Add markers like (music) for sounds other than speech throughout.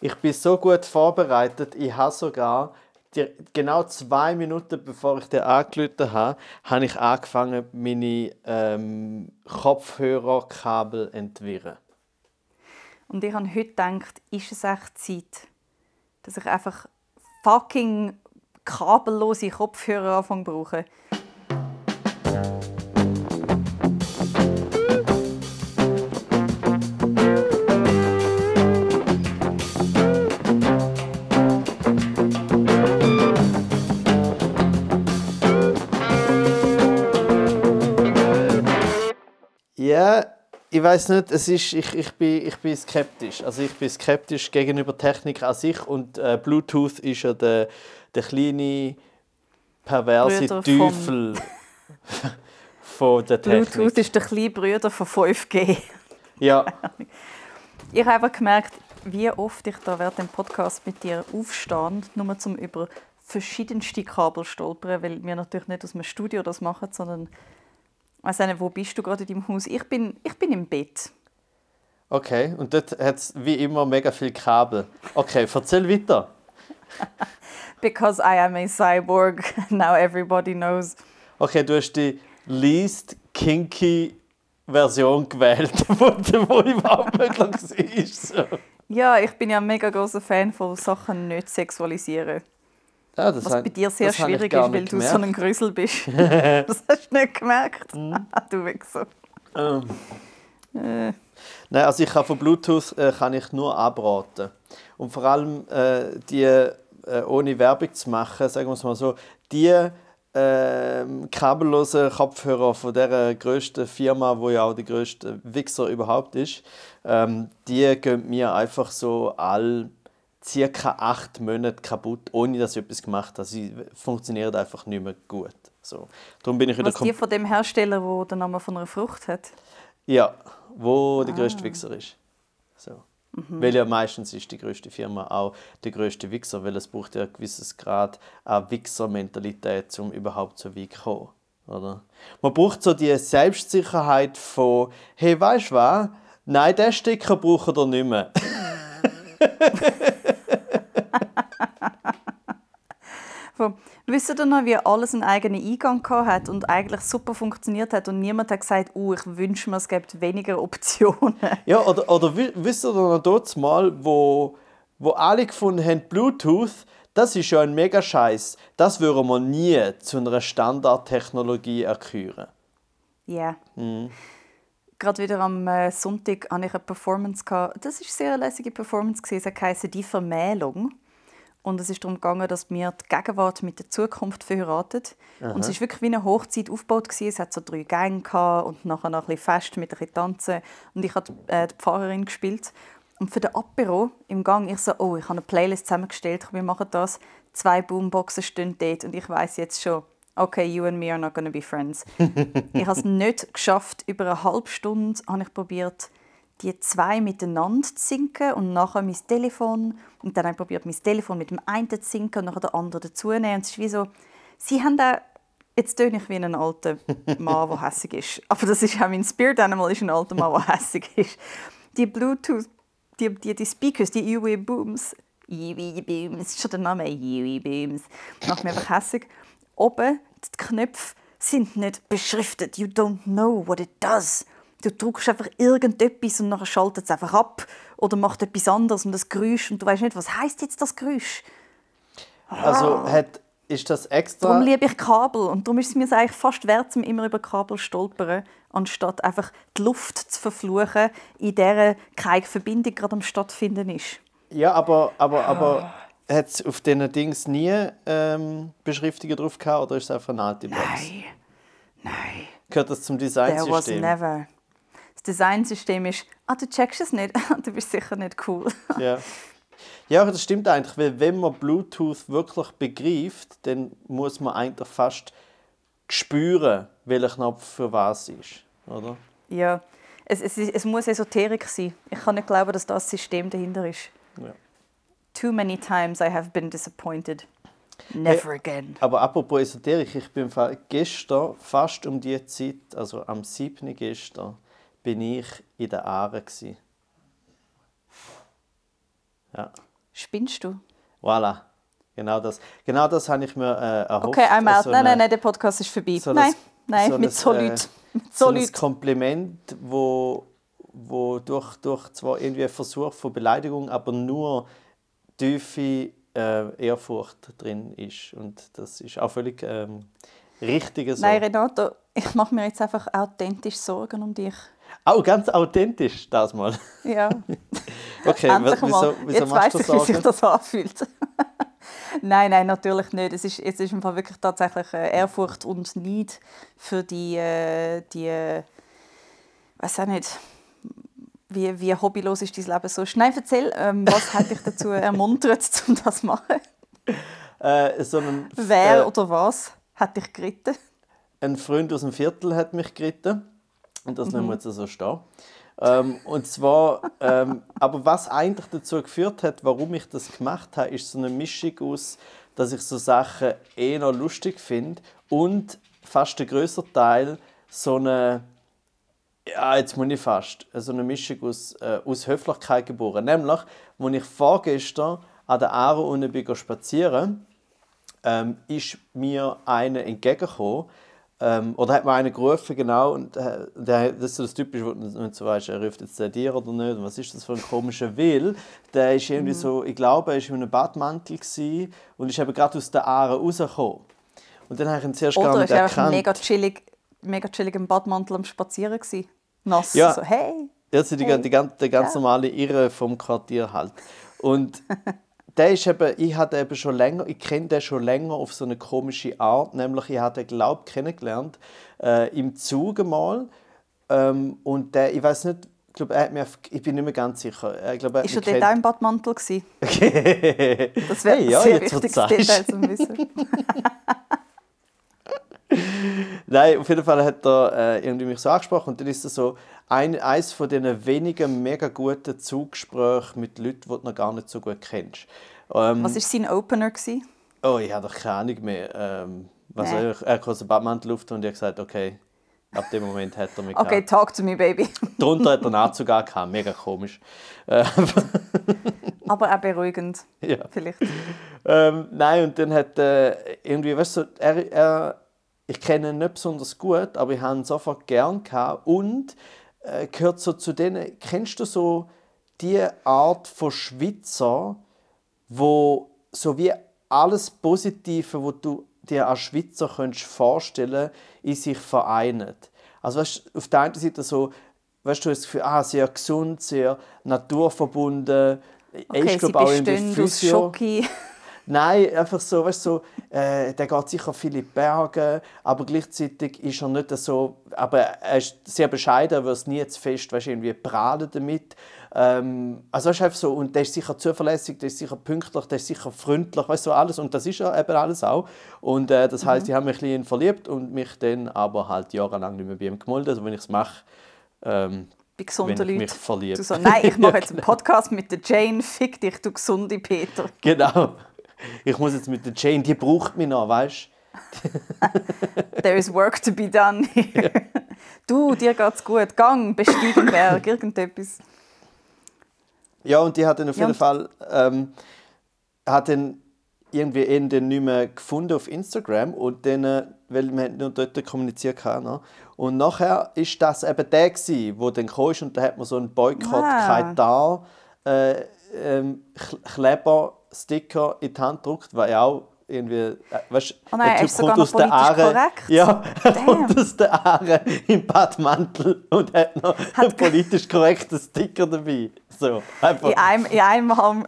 Ich bin so gut vorbereitet, ich habe sogar die, genau zwei Minuten bevor ich den angelötet habe, habe ich angefangen, meine ähm, Kopfhörerkabel entwirren. Und ich habe heute gedacht, ist es echt Zeit, dass ich einfach fucking kabellose Kopfhörer anfange zu brauchen. Ich weiß nicht, es ist, ich, ich, bin, ich bin skeptisch. Also ich bin skeptisch gegenüber Technik an sich und äh, Bluetooth ist ja der, der kleine perverse Brüder vom- Teufel (laughs) von der Technik. Bluetooth ist der kleine Bruder von 5G. Ja, (laughs) Ich habe einfach gemerkt, wie oft ich da während dem Podcast mit dir aufstehe, nur zum über verschiedenste Kabel stolpern, weil wir natürlich nicht aus einem Studio das machen, sondern auch nicht, wo bist du gerade in deinem Haus? Ich bin, ich bin im Bett. okay. Und dort hat es wie immer mega viel Kabel. Okay, erzähl weiter. (laughs) Because I am a cyborg, (laughs) now everybody knows. Okay, du hast die least kinky Version gewählt, (laughs) wo, überhaupt möglich war. So. Ja, ich bin ja ein mega großer Fan von Sachen nicht sexualisieren. Ja, das Was hab- bei dir sehr schwierig ist, weil nicht du so gemerkt. ein Grüssel bist. (laughs) das hast du nicht gemerkt. du Wichser. Ähm. Äh, Nein, also ich kann von Bluetooth äh, kann ich nur abraten. Und vor allem äh, die, äh, ohne Werbung zu machen, sagen wir es mal so, die ähm, kabellosen Kopfhörer von der grössten Firma, wo ja auch die grösste Wichser überhaupt ist, ähm, die gehen mir einfach so all circa acht Monate kaputt, ohne dass ich etwas gemacht habe. Sie funktionieren einfach nicht mehr gut. So. Darum bin ich wieder was die von dem Hersteller, wo der Name von einer Frucht hat. ja, wo Ah. der grösste Wichser ist. So. Mhm. Weil ja meistens ist die grösste Firma auch der grösste Wichser, weil es braucht ja ein gewisses Grad an Wichser-Mentalität, um überhaupt so weit zu kommen. Oder? Man braucht so die Selbstsicherheit von, hey, weißt du was? Nein, den Stecker braucht ihr nicht mehr. (laughs) (laughs) Wisst ihr noch, wie alles einen eigenen Eingang hat und eigentlich super funktioniert hat und niemand hat gesagt, oh, ich wünsche mir, es gibt weniger (laughs) Optionen. Ja, oder, oder wi- wisst ihr noch dort mal, wo, wo alle gefunden haben, Bluetooth, das ist ja ein mega Scheiß. Das würden wir nie zu einer Standardtechnologie erküren. Ja. Mhm. Gerade wieder am äh, Sonntag hatte ich eine Performance. Gehabt. Das war eine sehr lässige Performance. Es heisst «Die Vermählung». Und es ist darum gegangen, dass wir die Gegenwart mit der Zukunft verheiraten. Und es war wirklich wie eine Hochzeit aufgebaut. Gewesen. Es hat so drei Gänge gehabt und nachher noch ein bisschen Fest mit ein bisschen Tanzen. Und ich habe äh, die Pfarrerin gespielt. Und für den Apero im Gang, ich so, oh, ich habe eine Playlist zusammengestellt, wir machen das. Zwei Boomboxen stehen dort und ich weiß jetzt schon, okay, you and me are not gonna be friends. (laughs) ich habe es nicht geschafft. Über eine halbe Stunde habe ich probiert, die zwei miteinander zu sinken und nachher mein Telefon. Und dann habe ich probiert, mein Telefon mit dem einen zu sinken und nachher den anderen dazu nehmen. Und es ist wie so, sie haben da Jetzt töne ich wie ein alter Mann, der hässig ist. Aber das ist auch mein Spirit Animal, ist ein alter Mann, der hässig ist. Die Bluetooth, die, die, die Speakers, die Yui Booms, Yui Booms, ist schon der Name, Yui Booms, macht mich einfach hässig. Oben, die Knöpfe sind nicht beschriftet. You don't know what it does. Du drückst einfach irgendetwas und nachher schaltet es einfach ab oder macht etwas anderes und das Geräusch und du weißt nicht, was heißt jetzt das Geräusch. Also hat, ist das extra. Darum liebe ich Kabel und darum ist es mir eigentlich fast wert, um immer über Kabel zu stolpern, anstatt einfach die Luft zu verfluchen, in der keine Verbindung gerade am stattfinden ist. Ja, aber, aber, aber hat es auf diesen Dings nie ähm, Beschriftungen drauf gehabt oder ist es einfach eine alte Box? Nein, nein, Gehört das zum there was Designsystem? never. Das Designsystem ist, ah, du checkst es nicht, (laughs) du bist sicher nicht cool. (laughs) Ja. ja, das stimmt eigentlich, weil wenn man Bluetooth wirklich begreift, dann muss man eigentlich fast spüren, welcher Knopf für was ist. Oder? ja, es, es, es muss Esoterik sein. Ich kann nicht glauben, dass das System dahinter ist. Ja. Too many times I have been disappointed. Never again. Aber apropos Esoterik, ich bin gestern, fast um die Zeit, also am 7. gestern, bin ich in der Aare. gsi. Ja. Spinnst du? Voilà. Genau das, genau das habe ich mir äh, erhofft. Okay, I'm out. So nein, nein, nein, der Podcast ist vorbei. so nein, ein- nein, so mit so äh, Leuten. Mit so so ein. Kompliment, wo, wo durch, durch zwar irgendwie ein Versuch von Beleidigung, aber nur tiefe äh, Ehrfurcht drin ist. Und das ist auch völlig ähm, richtig so. Nein, Renato, ich mache mir jetzt einfach authentisch Sorgen um dich. Auch ganz authentisch, das mal. Ja, (laughs) Okay, endlich wieso, mal. wieso jetzt weiss du ich, wie sich das anfühlt. (laughs) nein, nein, natürlich nicht. Es ist, es ist im Fall wirklich tatsächlich äh, Ehrfurcht und Neid für die, äh, die äh, weiß auch nicht, wie, wie hobbylos ist dein Leben so. Nein, erzähl, ähm, was hat dich dazu (laughs) ermuntert, um das zu machen? Äh, so ein, Wer äh, oder was hat dich geritten? ein Freund aus dem Viertel hat mich geritten. Und das Mhm. lassen wir jetzt so stehen. Ähm, und zwar, ähm, aber was eigentlich dazu geführt hat, warum ich das gemacht habe, ist so eine Mischung aus, dass ich so Sachen eh noch lustig finde und fast der größere Teil so eine, ja, jetzt muss ich fast, so eine Mischung aus, äh, aus Höflichkeit geboren. Nämlich, als ich vorgestern an der Aare unten bin spazieren ähm, ist mir einer entgegengekommen, ähm, oder hat mir einer gerufen, genau, und äh, der, das ist so das Typische, wo nicht so weißt, er ruft jetzt der dir oder nicht, und was ist das für ein komischer Will. Der ist irgendwie so, ich glaube, er war in einem Badmantel und ist eben gerade aus der Aare rausgekommen. Und dann habe ich ihn zuerst gar Oder nicht ist er einfach erkannt. mega chillig, mega chillig im Badmantel am Spazieren gewesen? Nass, Ja. so hey. Also die, Hey. die, ganz- der ganz Ja. normale Irre vom Quartier halt. Und (laughs) der ist eben, ich hatte eben schon länger, ich kenne den schon länger auf so eine komische Art, nämlich ich hatte glaube kennengelernt äh, im Zug mal ähm, und der, ich weiß nicht, ich glaube, er hat mir, ich bin nicht mehr ganz sicher. Ich glaube, er Ist er mich dort auch im Badmantel gewesen? (laughs) Das wäre Hey, ja, sehr wichtiges. Detail zu wissen. (laughs) Nein, auf jeden Fall hat er äh, irgendwie mich so angesprochen und dann ist es so ein, eines von diesen wenigen mega guten Zuggesprächen mit Leuten, die du noch gar nicht so gut kennst. Ähm, Was war sein Opener? Gewesen? Oh, ich habe doch keine Ahnung mehr. Ähm, was Nee. er, er den Badmantel auf und ich habe gesagt, okay, ab dem Moment hat er mich (laughs) Okay, gehabt. talk to me, baby. (laughs) Darunter hat er Anzug angehabt, mega komisch. (laughs) Aber auch beruhigend, ja. vielleicht. ähm, nein, und dann hat äh, irgendwie, weißt du, er, er, ich kenne ihn nicht besonders gut, aber ich habe ihn sofort gern gehabt und äh, gehört so zu denen, kennst du so die Art von Schweizer, wo so wie alles Positive, wo du dir als Schweizer könntest vorstellen, in sich vereint. Also weißt, auf der einen Seite so, weißt du, das Gefühl, ah, sehr gesund, sehr naturverbunden. Er Okay, ist, sie glaub, auch bestehen aus Physio. Nein, einfach so, weißt du, so, äh, der geht sicher viele Berge, aber gleichzeitig ist er nicht so, aber er ist sehr bescheiden, er wird nie zu fest, weißt du, irgendwie prahlen damit. Ähm, also du, einfach so, und der ist sicher zuverlässig, der ist sicher pünktlich, der ist sicher freundlich, weißt du, so alles, und das ist er eben alles auch. Und äh, das heißt, ich habe mich ein bisschen verliebt und mich dann aber halt jahrelang nicht mehr bei ihm gemolden, also wenn ich es mache, ähm, Bei gesunden ich mich Leuten. verliebe. Du so, nein, ich mache (laughs) jetzt einen Podcast mit der Jane, fick dich, du gesunde Peter. Genau. Ich muss jetzt mit der Jane, die braucht mich noch, weißt du? (laughs) There is work to be done here. Du, dir geht's gut. Gang, bestieg den Berg, irgendetwas. Ja, und die hat dann auf Ja, jeden und- Fall ähm, hat dann irgendwie ihn dann nicht mehr gefunden auf Instagram und dann, äh, weil wir nur dort kommuniziert haben. Ne? Und nachher ist das eben der gsi, wo dann kam und da hat man so einen Boykott Ah. Kaitar äh, ähm, Kleber Sticker in die Hand gedruckt, weil ja auch irgendwie, äh, weißt, Oh nein, er ist sogar noch politisch korrekt. Ja, er kommt aus der Aare im Badmantel und hat noch einen politisch korrekten Sticker dabei. So, einfach. In einem, in einem haben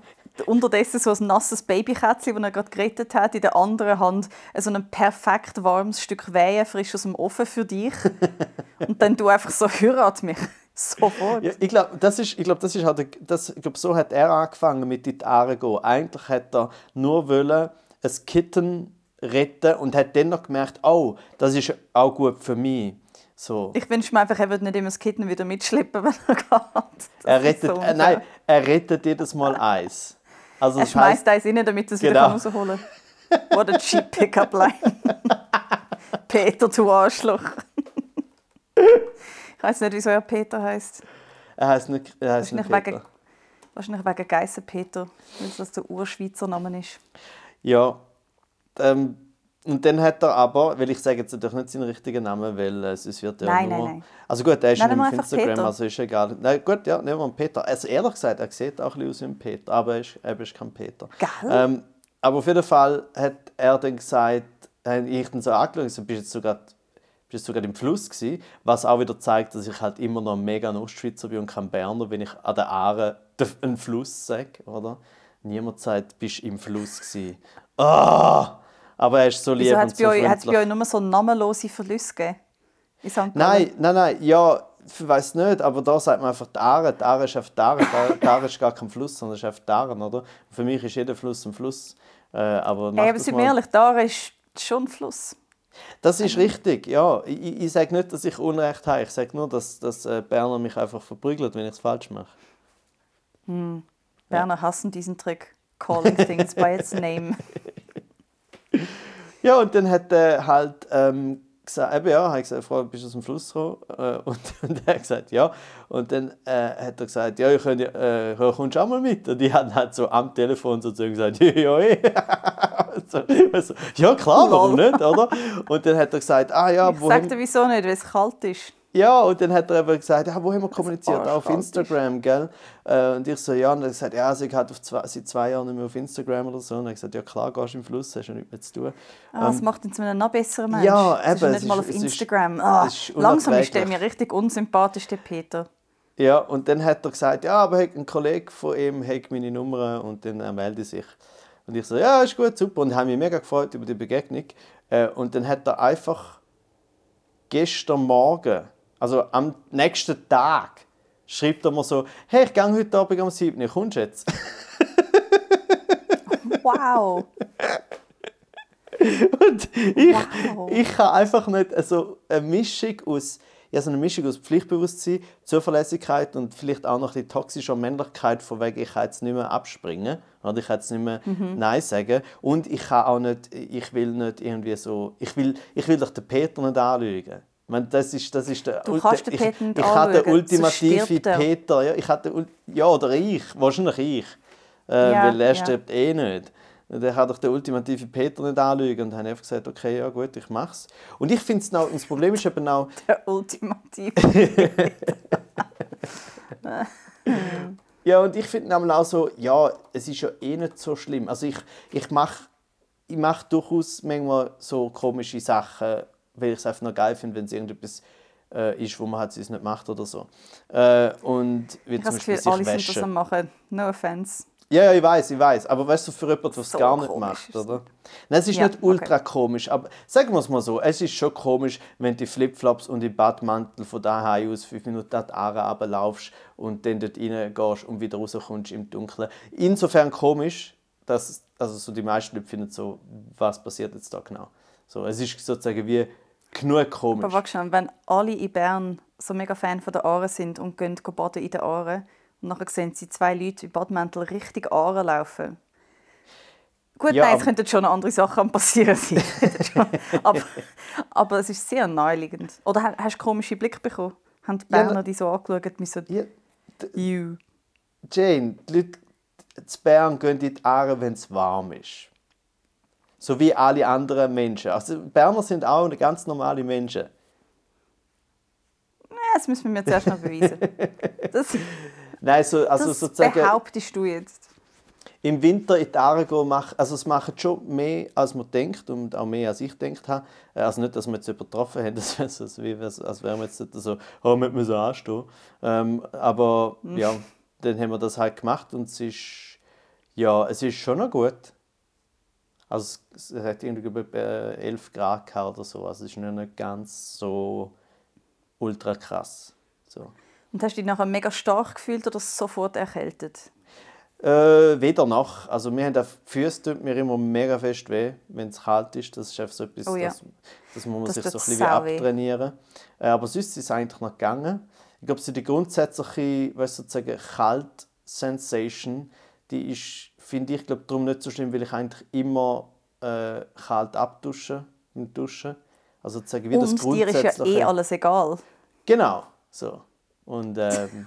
unterdessen so ein nasses Babykätzchen, das er gerade gerettet hat. In der anderen Hand so ein perfekt warmes Stück Wehe frisch aus dem Ofen für dich. (laughs) Und dann du einfach so, heirat mich. Sofort. Ja, ich glaube, das ist, ich glaub, das ist halt, das, ich glaub, so hat er angefangen mit in die Aare gehen. Eigentlich hat er nur wollen, ein Kitten retten und hat dann noch gemerkt, oh, das ist auch gut für mich. So. Ich wünsche mir einfach, er würde nicht immer das Kitten wieder mitschleppen, (laughs) wenn er geht. Er rettet, so äh, nein, er rettet jedes Mal eins. Also Er schmeißt eins rein, damit er es Genau. wieder rausholen kann. What a cheap Pickup line. (laughs) Peter, du Arschloch. Ich weiß nicht, wieso er Peter heißt. er heißt nicht, er heißt nicht Wahrscheinlich Peter. wegen- Wahrscheinlich wegen Geissenpeter, weil das der Urschweizer Name ist. Ja, ähm, und dann hat er aber, weil ich sage jetzt natürlich nicht seinen richtigen Namen, weil äh, sonst wird er Nein, nur... nein, nein. Also gut, er ist Nein, auf Instagram, Peter. also ist egal. Nein, gut, ja, nehmen wir einen Peter. Also ehrlich gesagt, er sieht auch ein bisschen aus wie ein Peter, aber er ist, er ist kein Peter. Gell? Ähm, aber auf jeden Fall hat er dann gesagt, habe ich dann so angeschaut, so, bist jetzt sogar bist sogar im Fluss gewesen, was auch wieder zeigt, dass ich halt immer noch mega Ostschweizer bin und kein Berner, wenn ich an der Aare einen Fluss sage, oder? Niemand sagt, bist im Fluss gewesen. Ah! Aber er ist so lieb Wieso hat und es so bei, euch- hat's bei freundlich. euch nur so namenlose Verluste gegeben? In St. Gallen? Nein, nein, nein, ja, ich weiß nicht, aber da sagt man einfach die Aare. Die Aare ist einfach die Aare. Die Aare ist gar kein Fluss, sondern ist einfach die Aare, oder? Für mich ist jeder Fluss ein Fluss. Äh, aber Hey, aber sind wir ehrlich, da ist schon ein Fluss. Das ist richtig, ja. Ich, ich, sage nicht, dass ich Unrecht habe. Ich sage nur, dass, dass äh, Berner mich einfach verprügelt, wenn ich es falsch mache. Berner hassen diesen Trick. Calling things by its name. (laughs) Ja, und dann hat er halt ähm, gesagt, eben ja, hat gesagt, Frau, bist du aus dem Fluss gekommen? Äh, und, (laughs) und er hat gesagt, ja. Und dann äh, hat er gesagt, ja, ich könnte, äh, kommst du auch mal mit? Und die haben halt so am Telefon sozusagen gesagt, (laughs) ja, ja, ja. so, also, ja klar, warum nicht, oder? Und dann hat er gesagt, ah ja, Ich wo sag haben- dir wieso nicht, weil es kalt ist. Ja, und dann hat er eben gesagt, ja, wo haben wir kommuniziert? Auch auf Instagram, gell? Äh, und ich so, ja, und er hat gesagt, ja, halt auf zwei, seit zwei Jahren nicht mehr auf Instagram oder so. Und er hat gesagt, ja klar, gehst du im Fluss, hast ja nichts mehr zu tun. Ah, das macht ihn zu einem noch besseren Mensch. Ähm, ja, Es ist eben, nicht es mal ist- auf es ist- Instagram. ah, ist langsam ist der mir richtig unsympathisch, der Peter. Ja, und dann hat er gesagt, ja, aber ein Kollege von ihm hat meine Nummer und dann er melde sich. Und ich so, ja, ist gut, super. Und habe mich mega gefreut über die Begegnung. Äh, und dann hat er einfach gestern Morgen, also am nächsten Tag, schreibt er mir so, hey, ich gehe heute Abend um 7 Uhr, kommst du jetzt? (laughs) Wow. Und ich, Wow. ich habe einfach nicht also eine Mischung aus ja, so eine Mischung aus Pflichtbewusstsein, Zuverlässigkeit und vielleicht auch noch ein bisschen toxischer Männlichkeit, von wegen ich kann jetzt nicht mehr abspringen oder ich kann jetzt nicht mehr Mhm. Nein sagen und ich kann auch nicht, ich will nicht irgendwie so, ich will, ich will doch den Peter nicht anlügen. Ich meine, das ist, das ist der, Du kannst den ich, Peter nicht ich habe den ultimative er. Peter, ja, ich Ul- ja oder ich, wahrscheinlich ich, äh, Ja, weil er ja. stirbt eh nicht. Und er hat doch den ultimative Peter nicht anlügen und dann habe ich einfach gesagt, okay, ja gut, ich mach's. Und ich finde es und das Problem ist eben auch, (laughs) Der ultimative. (laughs) ja und ich finde nämlich auch so, ja, es ist ja eh nicht so schlimm. Also ich, ich mache ich mach durchaus manchmal so komische Sachen, weil ich es einfach noch geil finde, wenn es irgendetwas äh, ist, wo man halt sonst nicht macht oder so. Äh, und wie Ich zum Beispiel Gefühl, alle sich sind das waschen. am machen. No offense. Ja, ja, ich weiß, ich weiß. Aber weißt du, für jemanden, der es So gar nicht macht, es. oder? Nein, es ist Ja, nicht ultra komisch, aber sagen wir es mal so, es ist schon komisch, wenn du in Flipflops und im Badmantel von daheim aus fünf Minuten an die Aare runterlaufst und dann dort reingehst und wieder rauskommst im Dunkeln. Insofern komisch, dass also so die meisten Leute finden so, was passiert jetzt da genau. So, es ist sozusagen wie genug komisch. Aber warte schon, wenn alle in Bern so mega Fan von der Aare sind und gehen baden in der Aare und nachher sehen sie zwei Leute in Badmäntel richtig Aare laufen. Gut, Ja, nein, es könnten schon andere Sachen passieren sein. (laughs) Aber, aber es ist sehr naheliegend. Oder ha- hast du komische Blick bekommen? Haben die Ja, Berner na- die so angeschaut, wie so Ja, «You». Jane, die Leute in Bern gehen in die Aare, wenn es warm ist. So wie alle anderen Menschen. Also Berner sind auch ganz normale Menschen. Ja, das müssen wir mir zuerst noch beweisen. (laughs) Das, Nein, so, also das sozusagen behauptest du jetzt. im Winter in die gehen, machen, also es machen schon mehr, als man denkt und auch mehr, als ich gedacht habe. Äh, Also nicht, dass wir jetzt übertroffen haben, (laughs) das wäre so, so als wären wir jetzt so, oh, wir müssen anstehen. Ähm, aber ja, dann haben wir das halt gemacht und es ist, ja, es ist schon noch gut. Also es, es hat irgendwie äh, 11 Grad gehabt oder so, also es ist nicht ganz so ultra krass. So. Und hast du dich nachher mega stark gefühlt oder sofort erkältet? Äh, weder noch. Also wir haben die Füße tut mir immer mega fest weh, wenn es kalt ist. Das ist einfach so etwas, Oh ja. das, das muss man Das sich so ein bisschen abtrainieren. Äh, aber sonst ist es eigentlich noch gegangen. Ich glaube, so die grundsätzliche, weißt, sozusagen Kalt-Sensation, die ist, finde ich, glaube darum nicht so schlimm, weil ich eigentlich immer äh, kalt abdusche im Duschen. Also sozusagen wie das Und dir ist ja eh alles egal. Genau, so. Und ähm,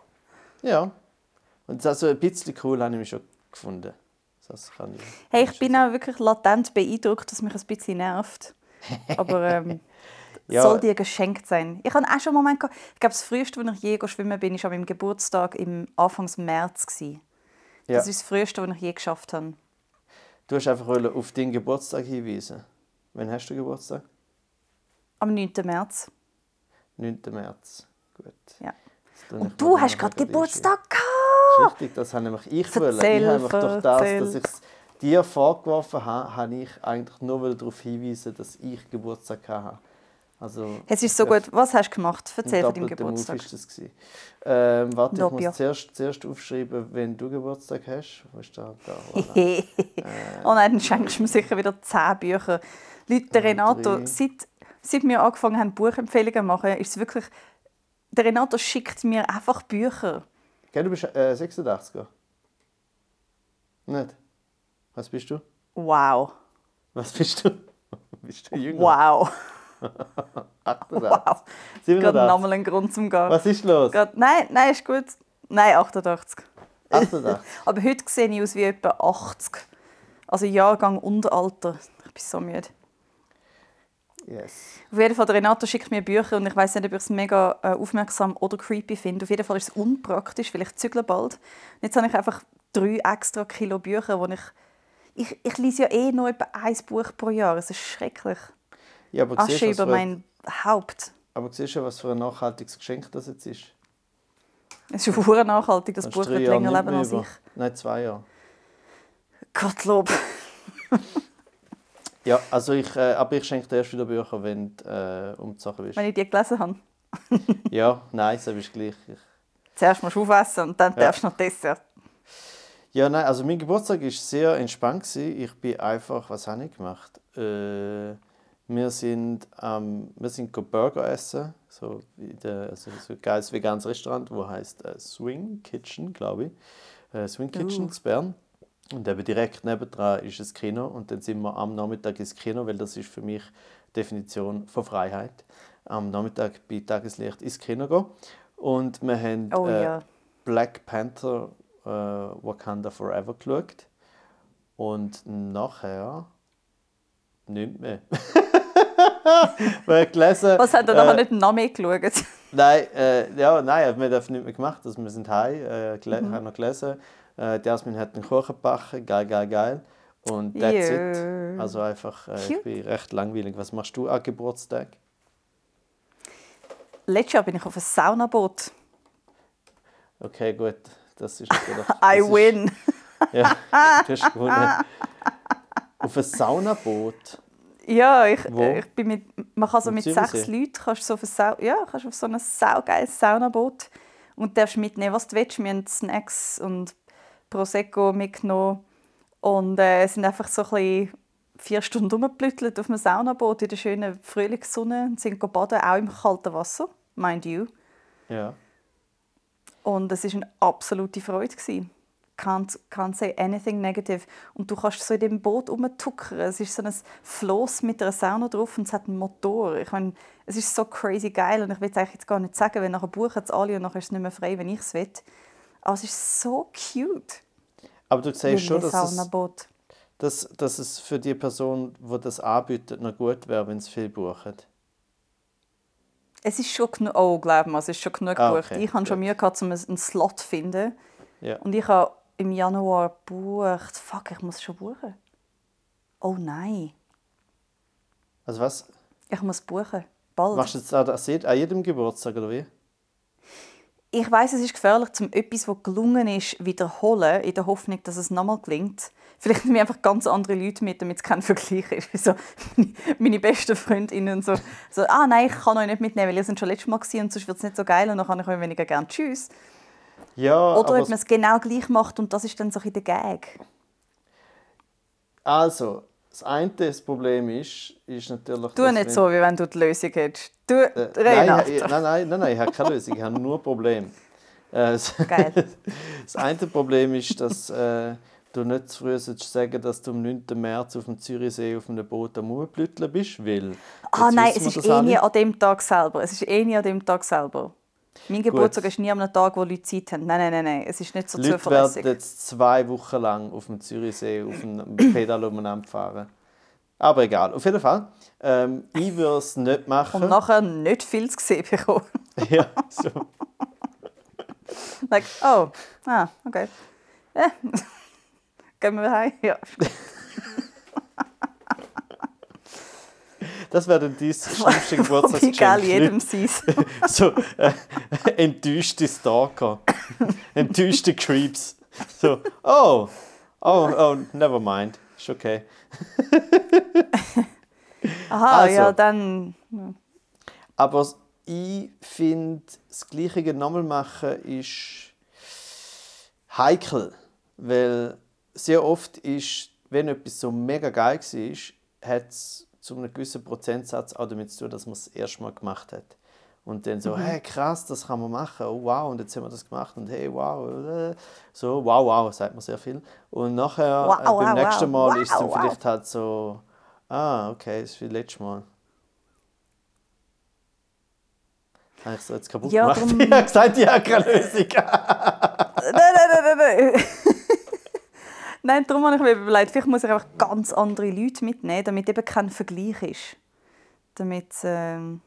(laughs) ja. Und das also ein bisschen cool habe ich mich schon gefunden. Das kann ich, Hey, ich bin auch wirklich latent beeindruckt, dass mich ein bisschen nervt. Aber ähm, (laughs) Ja. soll dir geschenkt sein. Ich habe auch schon einen Moment gehabt, ich glaube, das früheste, wo ich je schwimmen bin, war an meinem Geburtstag im Anfangs März. gewesen. Ja. Das ist das früheste, was ich je geschafft habe. Du hast einfach auf deinen Geburtstag hinweisen. Wann hast du Geburtstag? Am 9. März. 9. März. Gut. Ja. Und du hast gerade Geburtstag gehabt! Richtig, das habe nämlich ich wollen. Ich habe einfach durch das, erzähl. dass ich es dir vorgeworfen habe, habe ich eigentlich nur darauf hinweisen, dass ich Geburtstag hatte. Also, Es ist so gut. Was hast du gemacht? Erzähl von deinem Move Geburtstag. ist das gewesen. Ähm, warte, ich muss zuerst, zuerst aufschreiben, wenn du Geburtstag hast. Wo ist da? da (laughs) voilà. oh nein, dann schenkst du mir sicher wieder 10 Bücher. Leute, der Renato, seit, seit wir angefangen haben, Buchempfehlungen zu machen, ist es wirklich... Der Renato schickt mir einfach Bücher. Gell, du bist äh, 86er? Nicht? Was bist du? Wow. Was bist du? (laughs) bist du jünger? Wow. (laughs) 88. Wow. 87. Gerade nochmal einen Grund zum Gehen. Was ist los? Gerade, nein, nein, ist gut. Nein, 88. 88. (laughs) Aber heute sehe ich aus wie etwa 80. Also Jahrgang und Alter. Ich bin so müde. Yes. Auf jeden Fall, der Renato schickt mir Bücher und ich weiß nicht, ob ich es mega äh, aufmerksam oder creepy finde. Auf jeden Fall ist es unpraktisch, weil ich zügle bald. Und jetzt habe ich einfach drei extra Kilo Bücher, wo ich... Ich, ich lese ja eh nur etwa ein Buch pro Jahr. Es ist schrecklich. Ja, aber siehst, Asche du, was über für, mein Haupt. aber siehst du, was für ein nachhaltiges Geschenk das jetzt ist? Es ist verdammt nachhaltig, das Buch wird länger leben als ich. Nein, zwei Jahre. Gottlob. Ja, also ich, äh, aber ich schenke dir erst wieder Bücher, wenn du äh, umgezogen bist. Wenn ich die gelesen habe. (laughs) Ja, nein, so bist gleich. Ich, Zuerst musst du aufessen und dann Ja. darfst du noch Dessert. Ja, nein, also mein Geburtstag war sehr entspannt. Ich bin einfach, was habe ich gemacht? Äh, wir sind, ähm, wir sind Burger essen, so, der, also so ein geiles veganes Restaurant, wo heißt äh, Swing Kitchen, glaube ich. Äh, Swing Kitchen Uh. in Bern. Und eben direkt nebendran ist das Kino und dann sind wir am Nachmittag ins Kino, weil das ist für mich die Definition von Freiheit. Am Nachmittag bei Tageslicht ins Kino gehen. Und wir haben Oh äh, ja. Black Panther äh, Wakanda Forever geschaut. Und nachher nicht mehr. (laughs) (laughs) Weil gelesen, Was hat er äh, nachher nicht noch mehr geschaut? Nein, äh, ja, nein, wir haben das nicht mehr gemacht. Also wir sind heim, äh, gele Mhm. haben noch gelesen. Äh, Jasmin hat einen Kuchen gebacken, geil, geil, geil. Und that's Jö. it. Also einfach, äh, ich bin recht langweilig. Was machst du an Geburtstag? Letztes Jahr bin ich auf ein Saunaboot. Okay, gut. Das ist natürlich... (laughs) I das ist- win. Ja, du hast gewonnen. (laughs) Auf ein Saunaboot. Ja, ich, Wo? ich bin mit, man kann so mit Zürichsee? sechs Leuten kannst so auf, ein Sau, ja, kannst auf so ein saugeiles Saunaboot und darfst mitnehmen, was du willst. Wir haben Snacks und Prosecco mitgenommen und äh, sind einfach so ein bisschen vier Stunden rumgeblüttelt auf einem Saunaboot in der schönen Frühlingssonne und sind baden, auch im kalten Wasser, mind you. Ja. Und es war eine absolute Freude. gewesen. Can't, can't say anything negative. Und du kannst so in dem Boot rumtuckern. Es ist so ein Floß mit einer Sauna drauf und es hat einen Motor. Ich meine, es ist so crazy geil und ich will es eigentlich jetzt gar nicht sagen, weil nachher buchen es alle und nachher ist es nicht mehr frei, wenn ich es will. Aber es ist so cute. Aber du siehst schon, dass es, dass, dass es für die Person, die das anbietet, noch gut wäre, wenn es viel buchen. Es ist schon genug, oh, glaub mir, es ist schon genug Ah, gebucht. okay, Ich habe schon. Mühe gehabt, um einen Slot zu finden. Ja. Und ich habe im Januar gebucht. Fuck, ich muss schon buchen. Oh nein, Also was? ich muss buchen. Bald. Machst du jetzt an jedem Geburtstag, oder wie? Ich weiß, es ist gefährlich, zum etwas, was gelungen ist, wiederholen, in der Hoffnung, dass es nochmal gelingt. Vielleicht nehme ich einfach ganz andere Leute mit, damit es kein Vergleich ist. (laughs) So meine, besten Freundinnen so, so, ah nein, ich kann euch nicht mitnehmen, weil ihr seid schon letztes Mal gewesen und sonst wird es nicht so geil und dann kann ich euch weniger gerne Tschüss. Ja, Oder ob man es genau gleich macht und das ist dann so ein bisschen der Gag. also, das eine das Problem ist, ist natürlich... Tu nicht so, wie wenn du die Lösung hättest. Du, Äh, nein, ich- nein, nein, nein, nein, ich habe keine Lösung, ich habe nur ein Problem. (laughs) Äh, das, Geil. (laughs) das eine Problem ist, dass äh, du nicht zu früh sollst sagen dass du am 9. März auf dem Zürichsee auf einem Boot am Rumblütteln bist, weil... Ah nein, es ist eh nie alle. an dem Tag selber. Es ist eh nie an dem Tag selber. Mein Geburtstag ist nie an einem Tag, wo Leute Zeit haben. Nein, nein, nein, nein. es ist nicht so Leute werden zuverlässig. jetzt zwei Wochen lang auf dem Zürichsee auf dem (clears throat) Pedal umeinander fahren. Aber egal, auf jeden Fall. Ähm, ich würde es nicht machen. Und nachher nicht viel zu sehen bekommen. (laughs) ja, so. (laughs) like, oh, ah, okay. Eh. (laughs) Gehen wir heim? Ja. ist gut. Das wäre dann dein (laughs) schlimmste Geburtstagsgeschenk. geil jedem sein. (laughs) so äh, enttäuschte Stalker. enttäuschte Creeps. So, oh, oh, oh, never mind. Ist okay. (laughs) Aha, Also. ja, dann. Aber ich finde, das Gleiche nochmal machen ist heikel. Weil sehr oft ist, wenn etwas so mega geil war, hat es zu einem gewissen Prozentsatz auch damit zu tun, dass man es das erste Mal gemacht hat. Und dann so, hey, krass, das kann man machen, oh wow, und jetzt haben wir das gemacht und hey, wow, äh, so, wow, wow, sagt man sehr viel. Und nachher, Wow, äh, beim wow, nächsten wow, Mal ist es dann wow, wow. vielleicht halt so, ah, okay, das ist wie letztes Mal. Habe ich so jetzt kaputt Ja, gemacht? drum- (laughs) Ich habe gesagt, ich habe keine Lösung. Nein, nein, nein, nein, (laughs) nein. Darum habe ich mir überlegt, vielleicht muss ich einfach ganz andere Leute mitnehmen, damit eben kein Vergleich ist. Damit. Ähm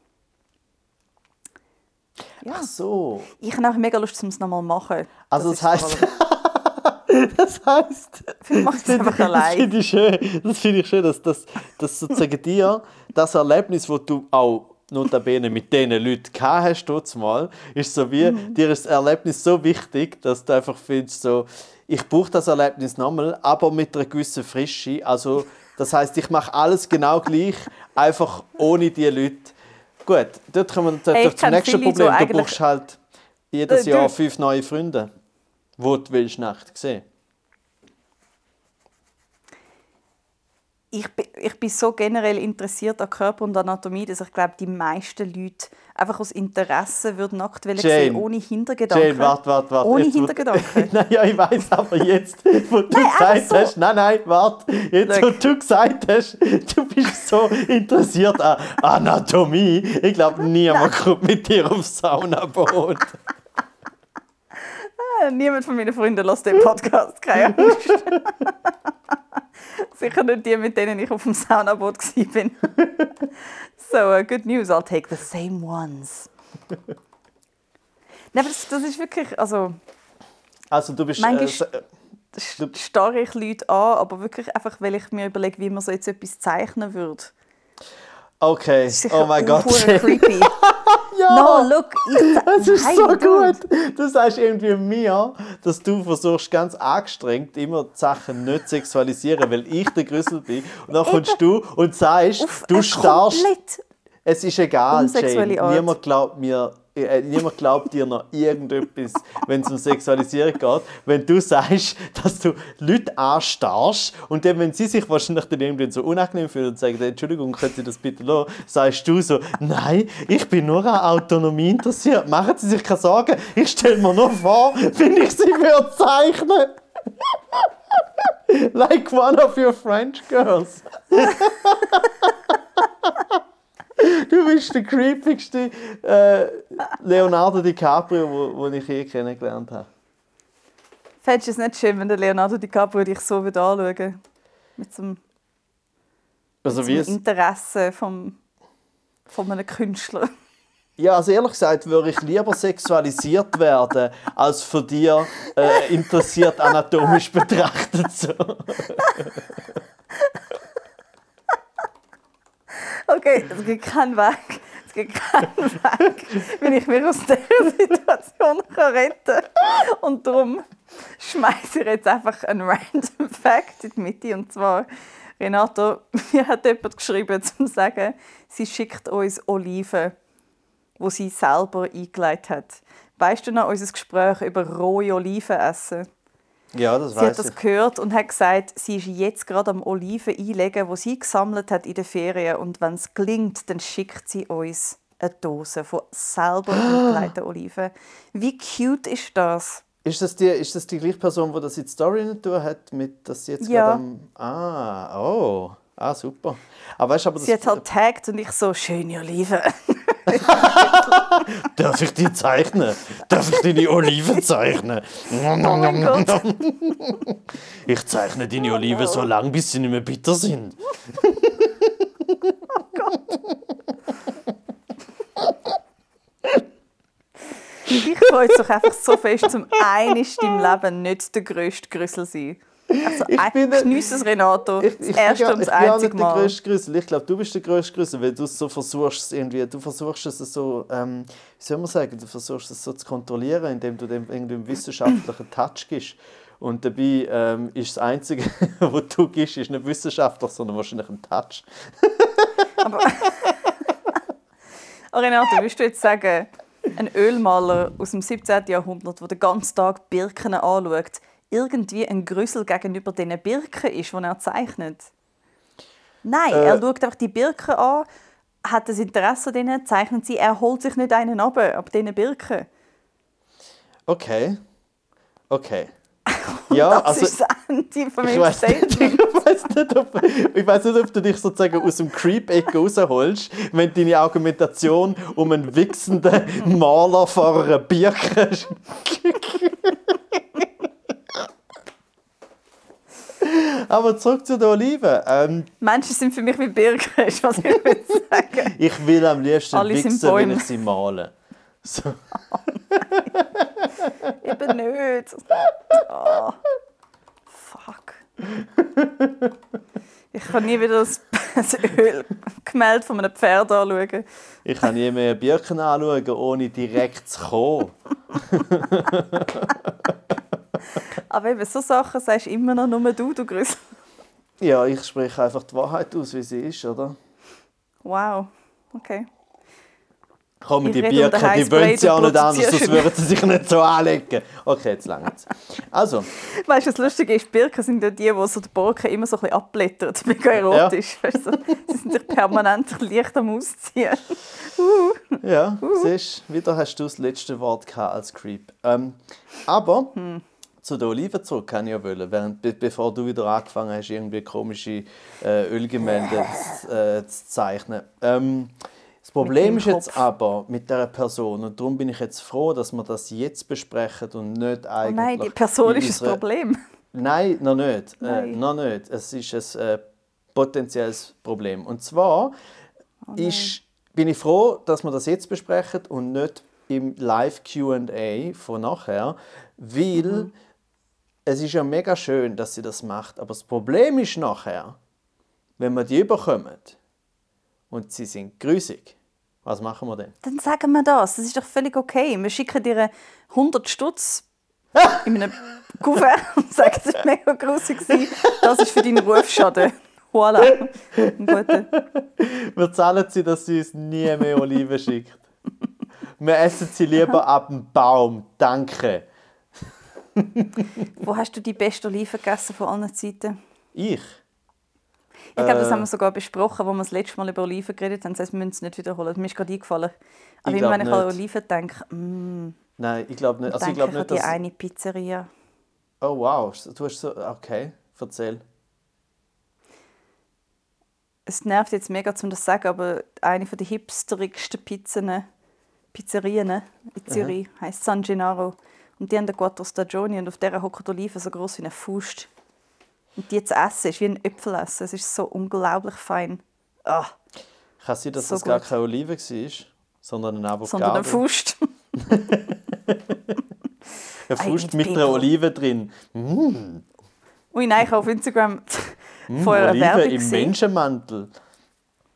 ja. Ach so. Ich habe auch mega Lust, um es nochmal zu machen. Also das, heisst, aber- (laughs) das heisst, Vielleicht mache (laughs) ich es einfach das allein. finde ich schön, das finde ich schön, dass, dass, dass sozusagen dir das Erlebnis, das du auch notabene mit diesen Leuten gehabt hast, mal, ist so wie, Mhm. dir ist das Erlebnis so wichtig, dass du einfach findest, so, ich brauche das Erlebnis nochmal, aber mit einer gewissen Frische. Also, das heißt, ich mache alles genau gleich, einfach ohne die Leute. Gut, dort kommen wir Hey, zum nächsten Problem. Du brauchst halt jedes Äh, Jahr fünf neue Freunde, die du willst nicht sehen. Ich, bin, ich bin so generell interessiert an Körper und Anatomie, dass ich glaube, die meisten Leute einfach aus Interesse würden nackt Jane. sehen, ohne Hintergedanken. Jane, warte, warte, warte. Ohne Jetzt, Hintergedanken. (laughs) nein, ja, ich weiß, aber jetzt, wo du Nein, gesagt so. hast, nein, nein, warte, jetzt, Schau. wo du gesagt hast, du bist so interessiert an Anatomie, ich glaube, niemand kommt mit dir aufs Saunaboot. Äh, (laughs) Niemand von meinen Freunden lässt den Podcast, keine Angst. (laughs) Sicher nicht die, mit denen ich auf dem Saunaboot war. (laughs) so, uh, good news, I'll take the same ones. Nein, aber das, das ist wirklich, also Also du bist... Manchmal- äh, st- starre ich Leute an, aber wirklich einfach, weil ich mir überlege, wie man so jetzt etwas zeichnen würde. okay, oh mein Gott. creepy. Ja! No, look, ich (laughs) Das ist Nein, so dude. gut. Du sagst irgendwie mir, dass du versuchst ganz angestrengt immer die Sachen nicht zu sexualisieren, weil ich der Grüssel bin. Und dann kommst du und sagst, Auf du starrst. Es ist egal, Jane. Niemand glaubt mir. Äh, niemand glaubt dir noch irgendetwas, wenn es um Sexualisierung geht. Wenn du sagst, dass du Leute anstarrst und dann, wenn sie sich wahrscheinlich dann irgendwie so unangenehm fühlen und sagen, Entschuldigung, können Sie das bitte lassen, sagst du so, nein, ich bin nur an Autonomie interessiert. Machen Sie sich keine Sorgen. Ich stelle mir nur vor, wenn ich sie würde zeichnen. (laughs) like one of your French girls. (laughs) Du bist der creepigste äh, Leonardo DiCaprio, wo, wo ich je kennengelernt habe. Fändest du es nicht schön, wenn der Leonardo DiCaprio dich so würde anschauen? Mit so einem, Also so einem es, Interesse vom, von einem Künstler. ja, also ehrlich gesagt würde ich lieber sexualisiert werden, als von dir äh, interessiert anatomisch betrachtet. So. (laughs) Okay, es gibt keinen Weg. Es gibt keinen Weg, wie ich mich aus dieser Situation retten kann. Und darum schmeiße ich jetzt einfach einen random Fact in die Mitte. Und zwar, Renato, (laughs) mir hat jemand geschrieben, um zu sagen, sie schickt uns Oliven, wo sie selber eingelegt hat. Weißt du noch unser Gespräch über rohe Oliven essen? Ja, das Sie hat das ich. gehört und hat gesagt, sie ist jetzt gerade am Oliven einlegen, wo sie gesammelt hat in den Ferien. Und wenn es gelingt, dann schickt sie uns eine Dose von selber eingelegten Oliven. Wie cute ist das? Ist das, die, ist das die gleiche Person, die das in die Story nicht tun hat, mit, dass sie jetzt Ja. gerade am... Ah, oh. Ah, super. Aber weißt aber das... Sie hat halt tagged und ich so, schöne Oliven. (laughs) (laughs) Darf ich die zeichnen? Darf ich deine Oliven zeichnen? Oh Gott. Ich zeichne deine Oliven so lange, bis sie nicht mehr bitter sind. (laughs) Mich freut es doch einfach so fest, zum einiges im Leben nicht der grösste Grüssel sein. Also, Ich bin- geniess es, Renato. Ich, das ich, erste bin, und ich das bin auch nicht der Mal. grösste Grüssel. Ich glaube, du bist der grösste Grüssel, weil du es so versuchst, irgendwie, du versuchst es so, ähm, wie soll man sagen, du versuchst es so zu kontrollieren, indem du dem irgendwie einen wissenschaftlichen (laughs) Touch gibst. Und dabei ähm, ist das Einzige, (laughs) was du gibst, ist nicht wissenschaftlich, sondern wahrscheinlich ein Touch. (laughs) Oh, Renato, willst du jetzt sagen, ein Ölmaler aus dem 17. Jahrhundert, der den ganzen Tag Birken anschaut, irgendwie ein Grüssel gegenüber diesen Birken ist, die er zeichnet? Nein, Äh. er schaut einfach die Birken an, hat das Interesse an ihnen, zeichnet sie, er holt sich nicht einen ab, ab diesen Birken. Okay. Okay. (laughs) Ja, das also. ist das Ende von Ich meinem weiß nicht, Statement. (laughs) ich weiß nicht, ob, ich weiss nicht, ob du dich sozusagen aus dem Creep-Ecke rausholst, wenn deine Argumentation um einen wichsenden Maler vor einer Birke (laughs) (laughs) Aber zurück zu den Oliven. Ähm, Menschen sind für mich wie Birken, (laughs) ist was ich will sagen. ich will am liebsten Alle wichsen, wenn ich sie male. So. (laughs) Eben nicht. Oh. Fuck. Ich kann nie wieder das, das Ölgemälde von einem Pferd anschauen. Ich kann nie mehr Birken anschauen, ohne direkt zu kommen. Aber eben, so Sachen sagst immer noch nur du, du Grüssel. Ja, ich spreche einfach die Wahrheit aus, wie sie ist, oder? Wow. Okay. Komm, Ich die Birken, die wollen sie auch nicht anders, sonst würden sie sich nicht so anlegen. Okay, jetzt lange Also, Weißt du, was lustig ist? Birken sind ja die, die so die Borken immer so ein bisschen abblättern. Mega erotisch. Weißt du? Sie sind sich permanent leicht am Ausziehen. ja, siehst du, wieder hast du das letzte Wort gehabt als Creep. Ähm, aber zu den Oliven zurück kann ich ja wollen, während, be bevor du wieder angefangen hast, irgendwie komische äh, Ölgemälde zu, äh, zu zeichnen. Ähm, das Problem ist jetzt Kopf. aber mit dieser Person und darum bin ich jetzt froh, dass wir das jetzt besprechen und nicht Oh eigentlich nein, die Person ist das Problem. Nein, noch nicht. Äh, Nein. noch nicht. Es ist ein äh, potenzielles Problem. Und zwar Oh ist, bin ich froh, dass wir das jetzt besprechen und nicht im Live-QA von nachher, weil Mhm. Es ist ja mega schön, dass sie das macht. Aber das Problem ist nachher, wenn wir die überkommen und sie sind grusig, was machen wir denn? Dann sagen wir das. Das ist doch völlig okay. Wir schicken dir 100 Stutz (laughs) in einem Kuvert und sagen, es war mega grusig. Das ist für deinen Rufschaden. Voilà. Wir zahlen sie, dass sie uns nie mehr Oliven schickt. Wir essen sie lieber ab dem Baum. Danke. (laughs) Wo hast du die beste Oliven gegessen von allen Zeiten? Ich? Ich glaube, das Äh. haben wir sogar besprochen, wo wir das letzte Mal über Oliven geredet haben. Das heißt, wir müssen es nicht wiederholen. Mir ist gerade eingefallen. Aber Ich immer wenn ich an nicht. Oliven denke, mm, Nein, ich glaube nicht. Also ich glaube ich an nicht, die dass. eine Pizzeria. Oh wow, du hast so. Okay, erzähl. Es nervt jetzt mega, um das zu sagen, aber eine der hipsterigsten Pizzen, Pizzerien in Zürich heisst San Gennaro. Und die haben den Quattro Stagioni und auf dieser die Oliven so groß wie eine Faust. Und die zu essen ist wie ein Äpfel essen. Es ist so unglaublich fein. Ah, Kann sein, dass So das gar gut. keine Olive war, sondern eine Avocado. sondern eine Faust. (laughs) (laughs) Eine Faust mit einer. Olive drin. Ui, nein, ich habe auf Instagram (laughs) Mm, vorher eine Olive Werbung im gesehen Menschenmantel.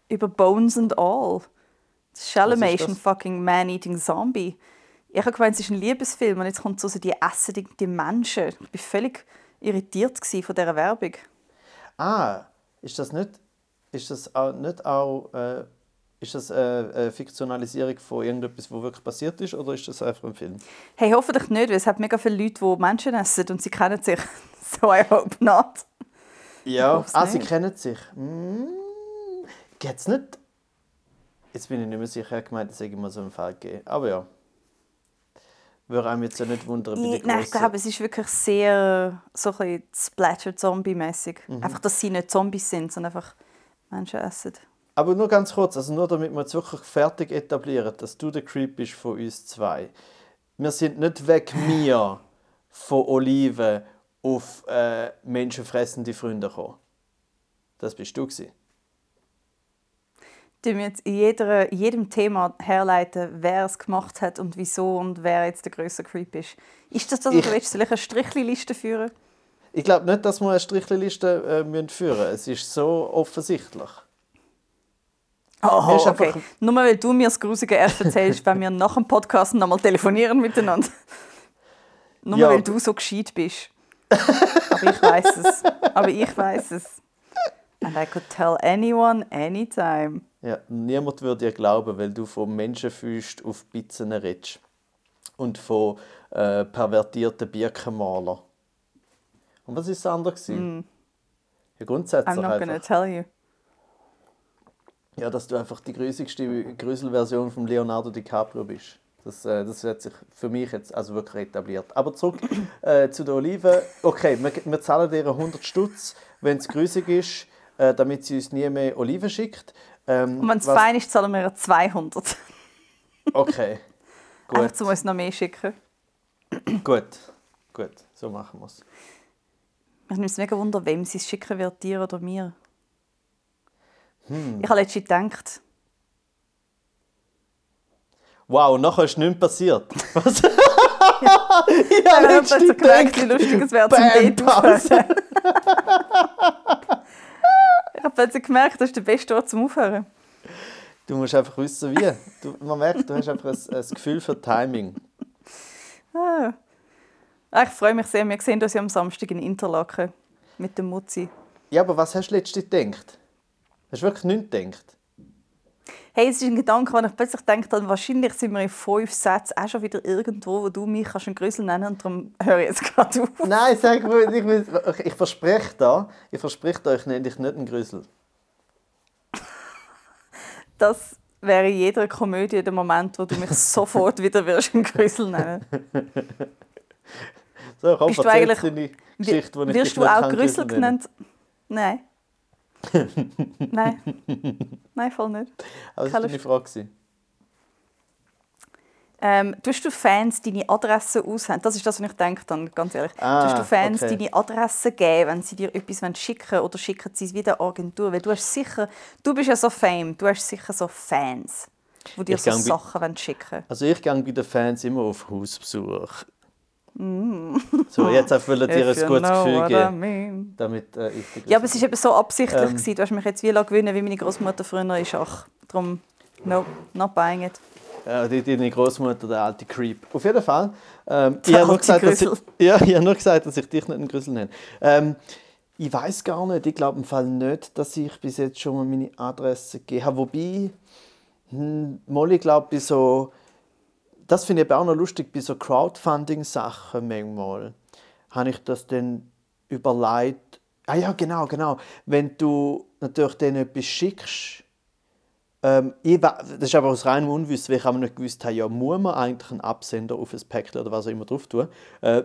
über Bones and All. Das? fucking Man-Eating Zombie. Ich habe gemeint, es ist ein Liebesfilm und jetzt kommt so, so die essen die, die Menschen. Ich war völlig irritiert von dieser Werbung. Ah, ist das nicht. Ist das auch nicht auch. Äh, ist das eine, eine Fiktionalisierung von irgendetwas, was wirklich passiert ist, oder ist das einfach ein Film? Hey, hoffentlich nicht, weil es hat mega viele Leute, die Menschen essen und sie kennen sich. (laughs) so I hope not. Ja, ah, sie kennen sich. Hm, geht's nicht? Jetzt bin ich nicht mehr sicher, ich gemeint, es hätte mal so einen Fall gegeben. Aber ja. Würde einem jetzt ja nicht wundern bei nein, ich glaube, es ist wirklich sehr so ein Splatter-Zombie-mäßig. Mhm. Einfach, dass sie nicht Zombies sind, sondern einfach Menschen essen. Aber nur ganz kurz, also nur damit wir jetzt wirklich fertig etablieren, dass du der Creep bist von uns zwei. Wir sind nicht weg (laughs) mir von Oliven auf äh, menschenfressende Freunde gekommen. Das bist du gewesen. Wir jetzt in, jeder, jedem Thema herleiten, wer es gemacht hat und wieso und wer jetzt der größte Creep ist. Ist das das, was du willst? Soll ich eine Strichliste führen? Ich glaube nicht, dass wir eine Strichliste äh, müssen führen müssen. Es ist so offensichtlich. Oh, okay. einfach- Nur weil du mir das Grusige erst erzählst, wenn wir nach dem Podcast nochmal telefonieren miteinander. Nur Ja. weil du so gescheit bist. Aber ich weiß es. Aber ich weiß es. And I could tell anyone, anytime. Ja, niemand würde dir glauben, weil du von Menschenfüßen auf Pizzen redest. Und von äh, pervertierten Birkenmalern. Und was war das andere? Mm. Ja, grundsätzlich I'm not gonna einfach. tell you. Ja, dass du einfach die grusigste Grüselversion von Leonardo DiCaprio bist. Das, äh, das hat sich für mich jetzt also wirklich etabliert. Aber zurück äh, zu der Olive. Okay, wir, wir zahlen ihr 100 Stutz, wenn es grusig ist, äh, damit sie uns nie mehr Oliven schickt. Ähm, Und wenn es was- fein ist, zahlen wir ihr 200. Okay, (laughs) gut. Einfach, um uns noch mehr schicken. Gut, gut, so machen wir es. Mich nimmt es mega wunder, wem sie es schicken wird, dir oder mir. Hm. Ich habe letztens gedacht, Wow, nachher ist nichts passiert. (laughs) Was? ich (laughs) habe letztens gemerkt, wie gedacht, lustig es wäre zum Date ich habe plötzlich gemerkt, das ist der beste Ort zum Aufhören. Du musst einfach wissen, wie. Du, man merkt, du hast einfach ein, ein Gefühl für Timing. Ah. Ah, Ich freue mich sehr, wir sehen uns ja am Samstag in Interlaken mit dem Mutzi. Ja, aber was hast du letztens gedacht? Hast du wirklich nichts gedacht? Hey, es ist ein Gedanke, den ich plötzlich denke, dann wahrscheinlich sind wir in fünf Sätzen auch schon wieder irgendwo, wo du mich kannst einen Grüssel nennen und darum höre ich jetzt gerade auf. Nein, sag ich, will- ich verspreche da, ich verspreche da, ich nenne dich nicht einen Grüssel. Das wäre in jeder Komödie der Moment, wo du mich (laughs) sofort wieder wirst einen Grüssel nennen. So, komm, Bist du eigentlich- Geschichte, die ich Wirst du auch Grüssel genannt? Nein. Nein. (laughs) Nein, voll nicht. Aber das war deine Frage. Ähm, tust du Fans deine Adresse aushängen? Das ist das, was ich denke, dann, ganz ehrlich. Ah, tust du Fans okay. deine Adresse geben, wenn sie dir etwas schicken wollen, oder schicken sie es wieder Agentur? Weil du hast sicher, du bist ja so Fame, du hast sicher so Fans, die dir Ich so bei- Sachen wollen schicken Also ich gehe bei den Fans immer auf Hausbesuch. So, jetzt einfach will ich dir Mm. If ein gutes Gefühl geben, mean. damit äh, ich Ja, aber es war eben so absichtlich. Ähm. gewesen. Du hast mich jetzt wie gewinnen, wie meine Großmutter früher ist. Ach, darum, no, not buying it. Ja, die, deine Großmutter, der alte Creep. Auf jeden Fall. Ähm, ich habe nur, gesagt, dass ich, (laughs) ja, ich habe nur gesagt, dass ich dich nicht einen Grüssel nenne. Ähm, ich weiß gar nicht. Ich glaube im Fall nicht, dass ich bis jetzt schon mal meine Adresse gegeben habe. Wobei, hm, ich glaube, bei so. Das finde ich eben auch noch lustig, bei so Crowdfunding-Sachen manchmal habe ich das dann überlegt. Ah ja, genau, genau. Wenn du natürlich denen etwas schickst, ähm, ich, das ist aber aus reinem Unwissen, weil ich aber nicht gewusst habe, ja, muss man eigentlich einen Absender auf ein Päckchen oder was auch immer drauf tun. Äh,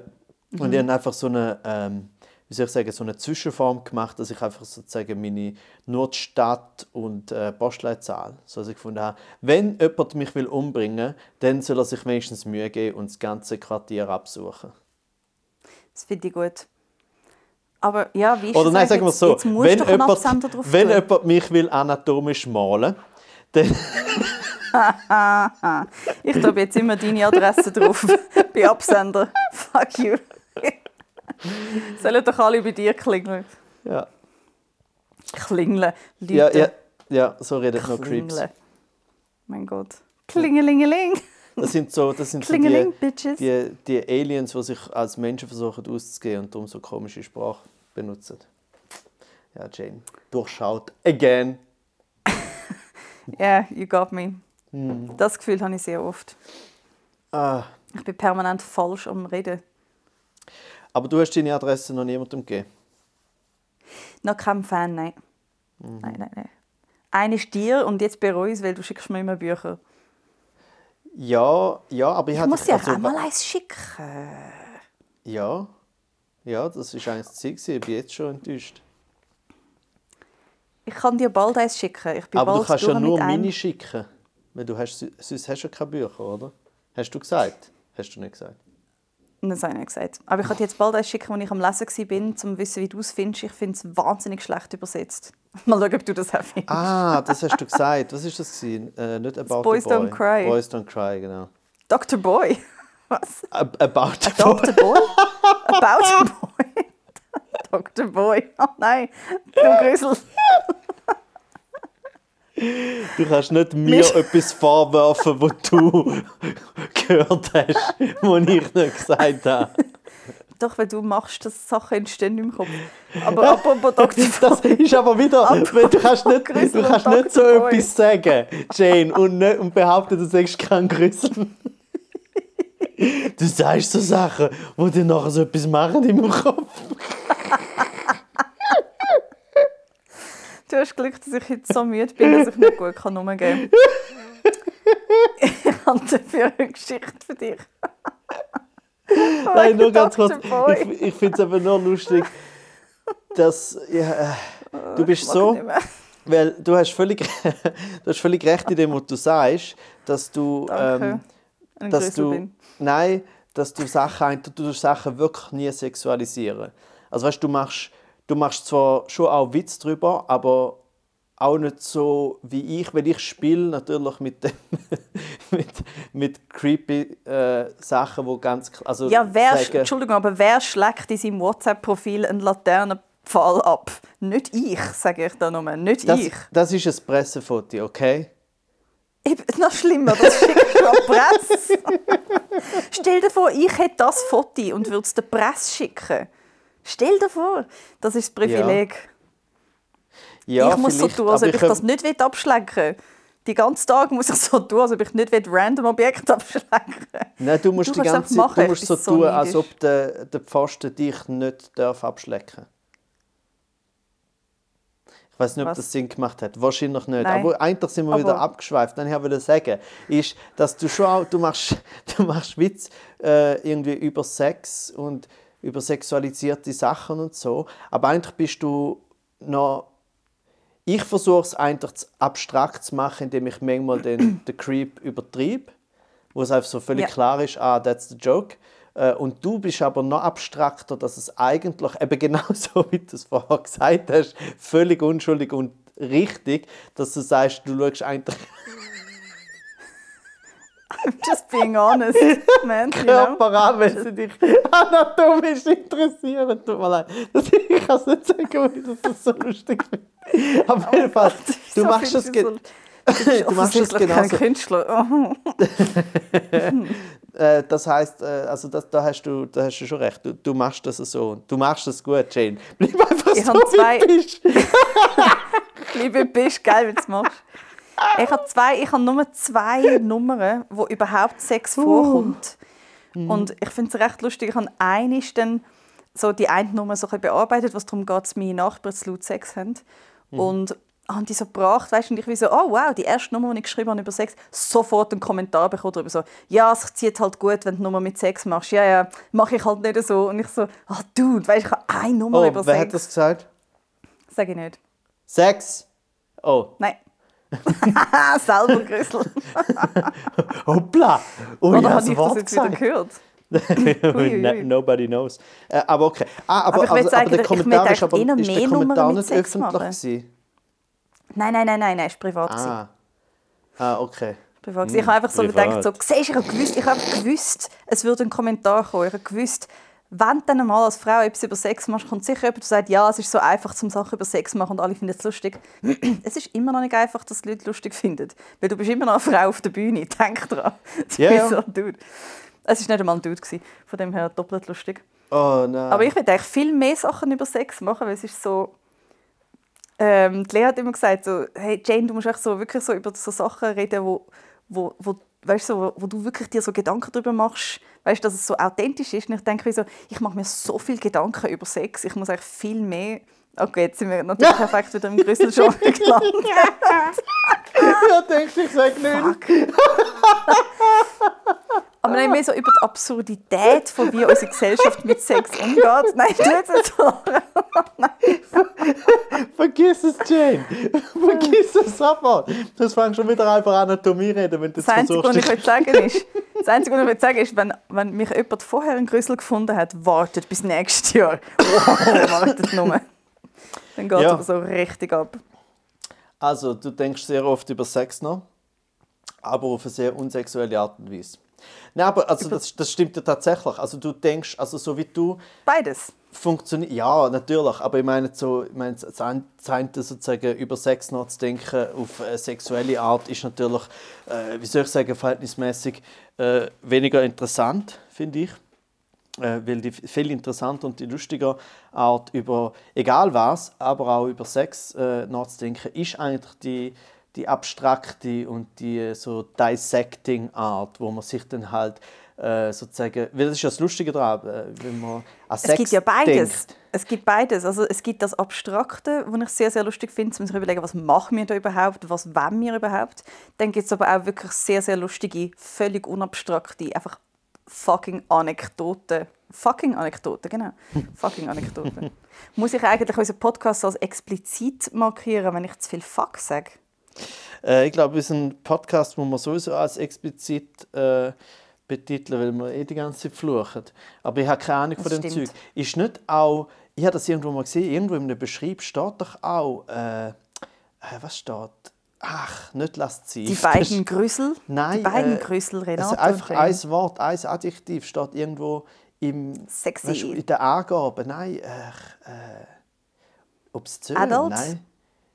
Und ich habe einfach so eine, ähm, wie soll ich sagen, so eine Zwischenform gemacht, dass ich einfach sozusagen meine, nur die Stadt und äh, Postleitzahl, so dass ich gefunden habe, wenn jemand mich will umbringen dann soll er sich wenigstens Mühe geben und das ganze Quartier absuchen. Das finde ich gut. Aber ja, wie ist Oder nein, sagen wir so, Jetzt wenn jemand, wenn jemand mich will anatomisch malen dann (laughs) Ich tue jetzt immer deine Adresse drauf (laughs) bei Absender. Fuck you. (laughs) Sollen doch alle bei dir klingeln? ja, Klingeln. Leute. ja, ja, ja, so redet noch Creeps. Mein Gott. Klingelingeling. Das sind so, das sind so die, Bitches. die, die Aliens, die sich als Menschen versuchen auszugehen und darum so komische Sprache benutzen. Ja, Jane. Durchschaut. Again. (laughs) Yeah, you got me. Hm. Das Gefühl habe ich sehr oft. Ah, Ich bin permanent falsch am Reden. Aber du hast deine Adresse noch niemandem gegeben. Noch kein Fan, nein. Mhm. Nein, nein, nein. Eine ist dir und jetzt ich es, weil du schickst mir immer Bücher. Ja, ja, aber ich, Ich muss dir also, auch mal eins schicken. Ja, ja, das war eigentlich das Ziel. Ich bin jetzt schon enttäuscht. Ich kann dir bald eins schicken. Ich bin Aber bald du kannst ja nur einem. meine schicken. Weil du hast, sonst hast du ja keine Bücher, oder? Hast du gesagt? Hast du nicht gesagt? Das habe ich nicht gesagt. Aber ich kann dir jetzt bald eins schicken, als ich am Lesen war, um zu wissen, wie du es findest. Ich finde es wahnsinnig schlecht übersetzt. (laughs) Mal schauen, ob du das auch findest. Ah, das hast du gesagt. Was ist das? Äh, nicht About Boys the Boy. Don't Cry. Boys Don't Cry, genau. Dr. Boy. (laughs) Was? Ab- About the Dr. Boy? About a Boy? (laughs) Dr. Boy. Oh nein, du Grüssel. Du kannst nicht mir etwas vorwerfen, was du (laughs) gehört hast, was ich nicht gesagt habe. Doch, wenn du machst, dass Sachen entstehen im Kopf. Aber apropos (laughs) Dr. Das ist aber wieder, du kannst nicht, du kannst nicht so etwas sagen, Jane, und, nicht, und behaupten, du sagst kein Grüssel. (laughs) Du sagst so Sachen, wo dir nachher so etwas machen im Kopf. Hast Glück, dass ich jetzt so müde bin, dass ich nicht gut kann rumgehen kann. (laughs) Ich habe dafür eine Geschichte für dich. (laughs) Nein, nur ganz kurz. Ich, ich finde es aber nur lustig, dass ja, äh, du bist so, weil du hast völlig, (laughs) du hast völlig recht in dem, was du sagst, dass du, ähm, dass du, bin. nein, dass du Sachen, du Sachen wirklich nie sexualisieren. Also weißt, du machst, du machst zwar schon auch Witz drüber, aber auch nicht so wie ich, weil ich spiele natürlich mit, dem, (laughs) mit, mit creepy äh, Sachen, wo ganz also Ja, wer, sagen- Entschuldigung, aber wer schlägt in seinem WhatsApp-Profil einen Laternenpfahl ab? Nicht ich, sage ich da nur. Nicht das, ich. das ist ein Pressefoto, okay? Eben, noch schlimmer, das schickst du an die Presse. (laughs) Stell dir vor, ich hätte das Foto und würde es der Presse schicken. Stell dir vor, das ist das Privileg. Ja, ich muss so tun, als ob ich ich das nicht will abschlecken will. Die ganzen Tag muss ich so tun, als ob ich nicht will random Objekte abschlecken Nein, du musst Du die ganze Zeit, du machen, musst ich so so tun, als ob der, der Pfosten dich nicht darf abschlecken Ich weiß nicht, ob Was? das Sinn gemacht hat. Wahrscheinlich nicht. Nein. Aber eigentlich sind wir Aber- wieder abgeschweift. Dann ich wollte sagen, ist, dass du schon auch, du machst, (laughs) du machst Witz äh, irgendwie über Sex und über sexualisierte Sachen und so. Aber eigentlich bist du noch ich versuche es eigentlich zu abstrakt zu machen, indem ich manchmal den, (clears throat) den Creep übertreibe, wo es einfach so völlig Ja. klar ist, ah, that's the joke. Äh, Und du bist aber noch abstrakter, dass es eigentlich, eben genau (laughs) so, wie du es vorher gesagt hast, völlig unschuldig und richtig, dass du sagst, du schaust eigentlich Just being honest, man. You know? Körper wenn sie dich anatomisch interessieren. Tut mir leid. Ich kann es nicht sagen, weil ich das so lustig finde. Aber auf jeden Fall, du machst es du so- (laughs) du machst es offensichtlich kein genauso. Künstler. Oh. (laughs) Äh, das heißt, äh, also das, da, hast du, da hast du schon recht. Du, du machst das so. Du machst das gut, Jane. Bleib einfach Ich so, habe zwei- (laughs) wie du bist. Liebe bist, geil, wie du es machst. Ich habe, zwei, ich habe nur zwei (laughs) Nummern, wo überhaupt Sex vorkommt. Und ich finde es recht lustig. Ich habe eine dann so die eine Nummer so ein bearbeitet, was darum geht, dass meine Nachbarn zu laut Sex haben. Und haben die so gebracht, weißt du, und ich wie so, oh wow, die erste Nummer, die ich geschrieben habe über Sex, sofort einen Kommentar bekommen darüber so, ja, es zieht halt gut, wenn du Nummer mit Sex machst. Ja, ja, mache ich halt nicht so. Und ich so, ah, dude, weißt du, ich habe eine Nummer Oh, über wer Sex. hat das gesagt? Sag ich nicht. Sex. Oh, Nein. (laughs) Selber Grüssel. (laughs) hoppla. Oh, Oder habe das ich das Wort jetzt wieder gesagt. gehört? (laughs) Ui, ui, No- ui. Nobody knows. Äh, aber okay. Ah, aber, Aber ich also, sagen, aber der ich Kommentar möchte ist aber eher ist der Kommentar nicht öffentlich machen. Nein, nein, nein, nein, nein, es war privat. Ah. ah, okay. Privat. Ich habe einfach so privat. gedacht, so, siehst, ich habe gewusst, ich habe gewusst, es würde ein Kommentar kommen. Ich habe gewusst, wenn du dann mal als Frau etwas über Sex machst, kommt sicher jemand, der sagt, ja, es ist so einfach, zum Sachen über Sex machen und alle finden es lustig. (clears throat) es ist immer noch nicht einfach, dass die Leute lustig finden. Weil du bist immer noch eine Frau auf der Bühne. (laughs) Denk dran. Du Ja, ja. so Dude. Es war nicht einmal ein Dude, gewesen. von dem her doppelt lustig. Oh nein. Aber ich will eigentlich viel mehr Sachen über Sex machen, weil es ist so... Ähm, die Lea hat immer gesagt, so, hey Jane, du musst echt so, wirklich so über so Sachen reden, wo, wo, wo, weißt, so, wo, du wirklich dir so Gedanken darüber machst, weißt, dass es so authentisch ist. Und ich denke, so, ich mache mir so viel Gedanken über Sex, ich muss eigentlich viel mehr... Okay, jetzt sind wir natürlich (laughs) perfekt wieder im Grüssel schon gelandet. (laughs) ja, denkst ich sag nicht. (laughs) Aber nein, mehr so über die Absurdität, von wie unsere Gesellschaft mit Sex (laughs) umgeht. Nein, tu jetzt nicht so. (laughs) Vergiss es, Jane. Vergiss es sofort. Das fängt schon wieder einfach Anatomie reden, wenn du das Einzige, was ich will sagen ist, das Einzige, was ich sagen ist, wenn, wenn mich jemand vorher einen Grüssel gefunden hat, wartet bis nächstes Jahr. (laughs) Wow, wartet nur. Dann geht Ja. es aber so richtig ab. Also, du denkst sehr oft über Sex nach, aber auf eine sehr unsexuelle Art und Weise. Nein, aber also das, das stimmt ja tatsächlich. Also du denkst, also so wie du Beides. funktioniert, ja, natürlich, aber ich meine so, ich meine, das eine sozusagen über Sex nachzudenken auf eine sexuelle Art ist natürlich, äh, wie soll ich sagen, verhältnismäßig äh, weniger interessant, finde ich. Äh, weil die viel interessanter und die lustiger Art über egal was, aber auch über Sex äh, nachzudenken, ist eigentlich die, die abstrakte und die äh, so dissecting Art, wo man sich dann halt äh, sozusagen, weil das ist ja das Lustige daran, äh, wenn man an Sex Es gibt ja beides. denkt. Es gibt beides. Also es gibt das Abstrakte, was ich sehr, sehr lustig finde, um sich überlegen, was machen wir da überhaupt, was wollen wir überhaupt. Dann gibt es aber auch wirklich sehr, sehr lustige, völlig unabstrakte, einfach fucking Anekdoten. Fucking Anekdoten, genau. (laughs) fucking Anekdoten. Muss ich eigentlich unseren Podcast als explizit markieren, wenn ich zu viel Fuck sage? Äh, ich glaube, wir sind ein Podcast, wo man sowieso als explizit äh, betiteln, weil wir eh die ganze Zeit fluchen. Aber ich habe keine Ahnung von dem stimmt. Zeug. Ist nicht auch, ich habe das irgendwo mal gesehen, irgendwo in einem Beschrieb steht doch auch, äh, äh, was steht? Ach, nicht lasst sie. Die beiden Grüssel? Nein, Die beiden äh, Grüssel, Renato Also einfach ein Wort, ein Adjektiv steht irgendwo im, Sexy. weißt in der Angabe. Nein, äh, äh, obszön. Adult? Nein.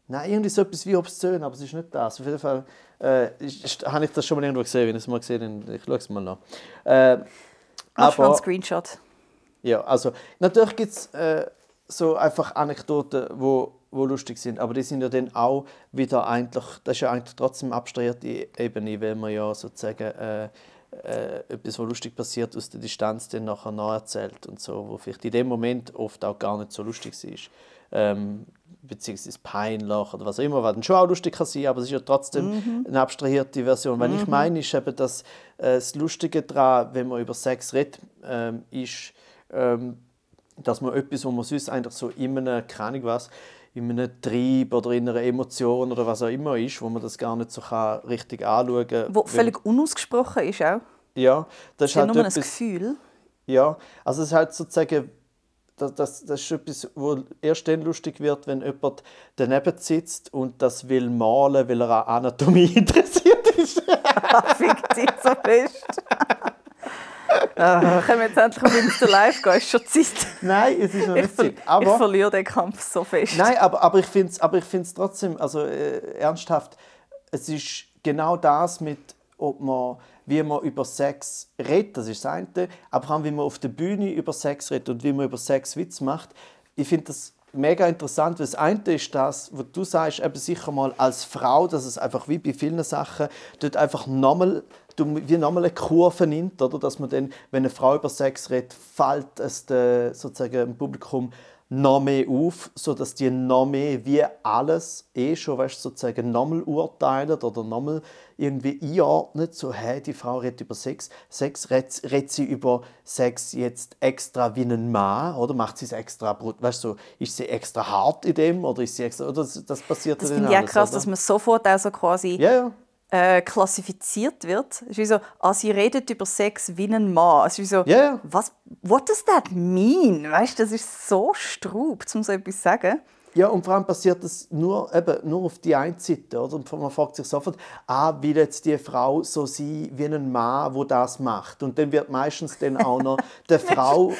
Nein, irgendwie so etwas wie obszön, aber es ist nicht das. Auf jeden Fall äh, ist, habe ich das schon mal irgendwo gesehen. Wenn ich es mal gesehen habe, ich schaue es mal nach. Äh, Machst mal einen aber, Screenshot? ja, also natürlich gibt es äh, so einfach Anekdoten, wo, wo lustig sind, aber die sind ja dann auch wieder eigentlich, das ist ja eigentlich trotzdem abstrahierte Ebene, weil man ja sozusagen äh, äh, etwas, was lustig passiert, aus der Distanz dann nachher nacherzählt und so, wo vielleicht in dem Moment oft auch gar nicht so lustig ist. Ähm, beziehungsweise peinlich oder was auch immer, was dann schon auch lustig kann sein, aber es ist ja trotzdem eine abstrahierte Version. Was ich meine, ist eben, dass äh, das Lustige daran, wenn man über Sex redet, ähm, ist, ähm, dass man etwas, wo man sonst eigentlich so in einem, keine was, in einem Trieb oder in einer Emotion oder was auch immer ist, wo man das gar nicht so kann richtig anschauen kann. Wo völlig unausgesprochen ist auch. Ja, das Das ist halt nur ein etwas, Gefühl. ja, also es ist halt sozusagen, das, das, das ist etwas, wo erst dann lustig wird, wenn jemand daneben sitzt und das will malen, weil er an Anatomie (laughs) interessiert ist. (laughs) Fick dich so fest. Können wir jetzt endlich auf Insta Live gehen? Ist schon Zeit. Nein, es ist noch Ich, nicht Zeit. ich Aber, verliere den Kampf so fest. nein, aber, aber ich finde es ich trotzdem, also äh, ernsthaft, es ist genau das mit, ob man, wie man über Sex redet, das ist das eine, aber auch wie man auf der Bühne über Sex redet und wie man über Sex Witz macht. Ich finde das mega interessant, weil das eine ist das, was du sagst, eben sicher mal als Frau, dass es einfach wie bei vielen Sachen dort einfach nochmal wie nochmal eine Kurve nimmt, oder? dass man dann, wenn eine Frau über Sex redet, fällt es der, sozusagen dem Publikum noch mehr auf, sodass die noch mehr wie alles eh schon weißt, sozusagen nochmal urteilen oder nochmal irgendwie einordnen, so hey, die Frau redet über Sex, Sex redet, redet sie über Sex jetzt extra wie ein Mann, oder macht sie es extra, brut- weißt du, so, ist sie extra hart in dem, oder ist sie extra, oder das, das passiert das ja dann finde ich auch alles, krass, oder? dass man sofort auch so quasi Ja, ja. Äh, klassifiziert wird. Es ist wie so, ah, sie redet über Sex wie ein Mann. Es ist wie so, ja. was, what does that mean? Weißt das ist so strub, um so etwas zu sagen. Ja, und vor allem passiert das nur, eben, nur auf die eine Seite. Oder? Und man fragt sich sofort, ah, will jetzt die Frau so sein wie ein Mann, wo das macht? Und dann wird meistens dann auch noch der (laughs) Frau...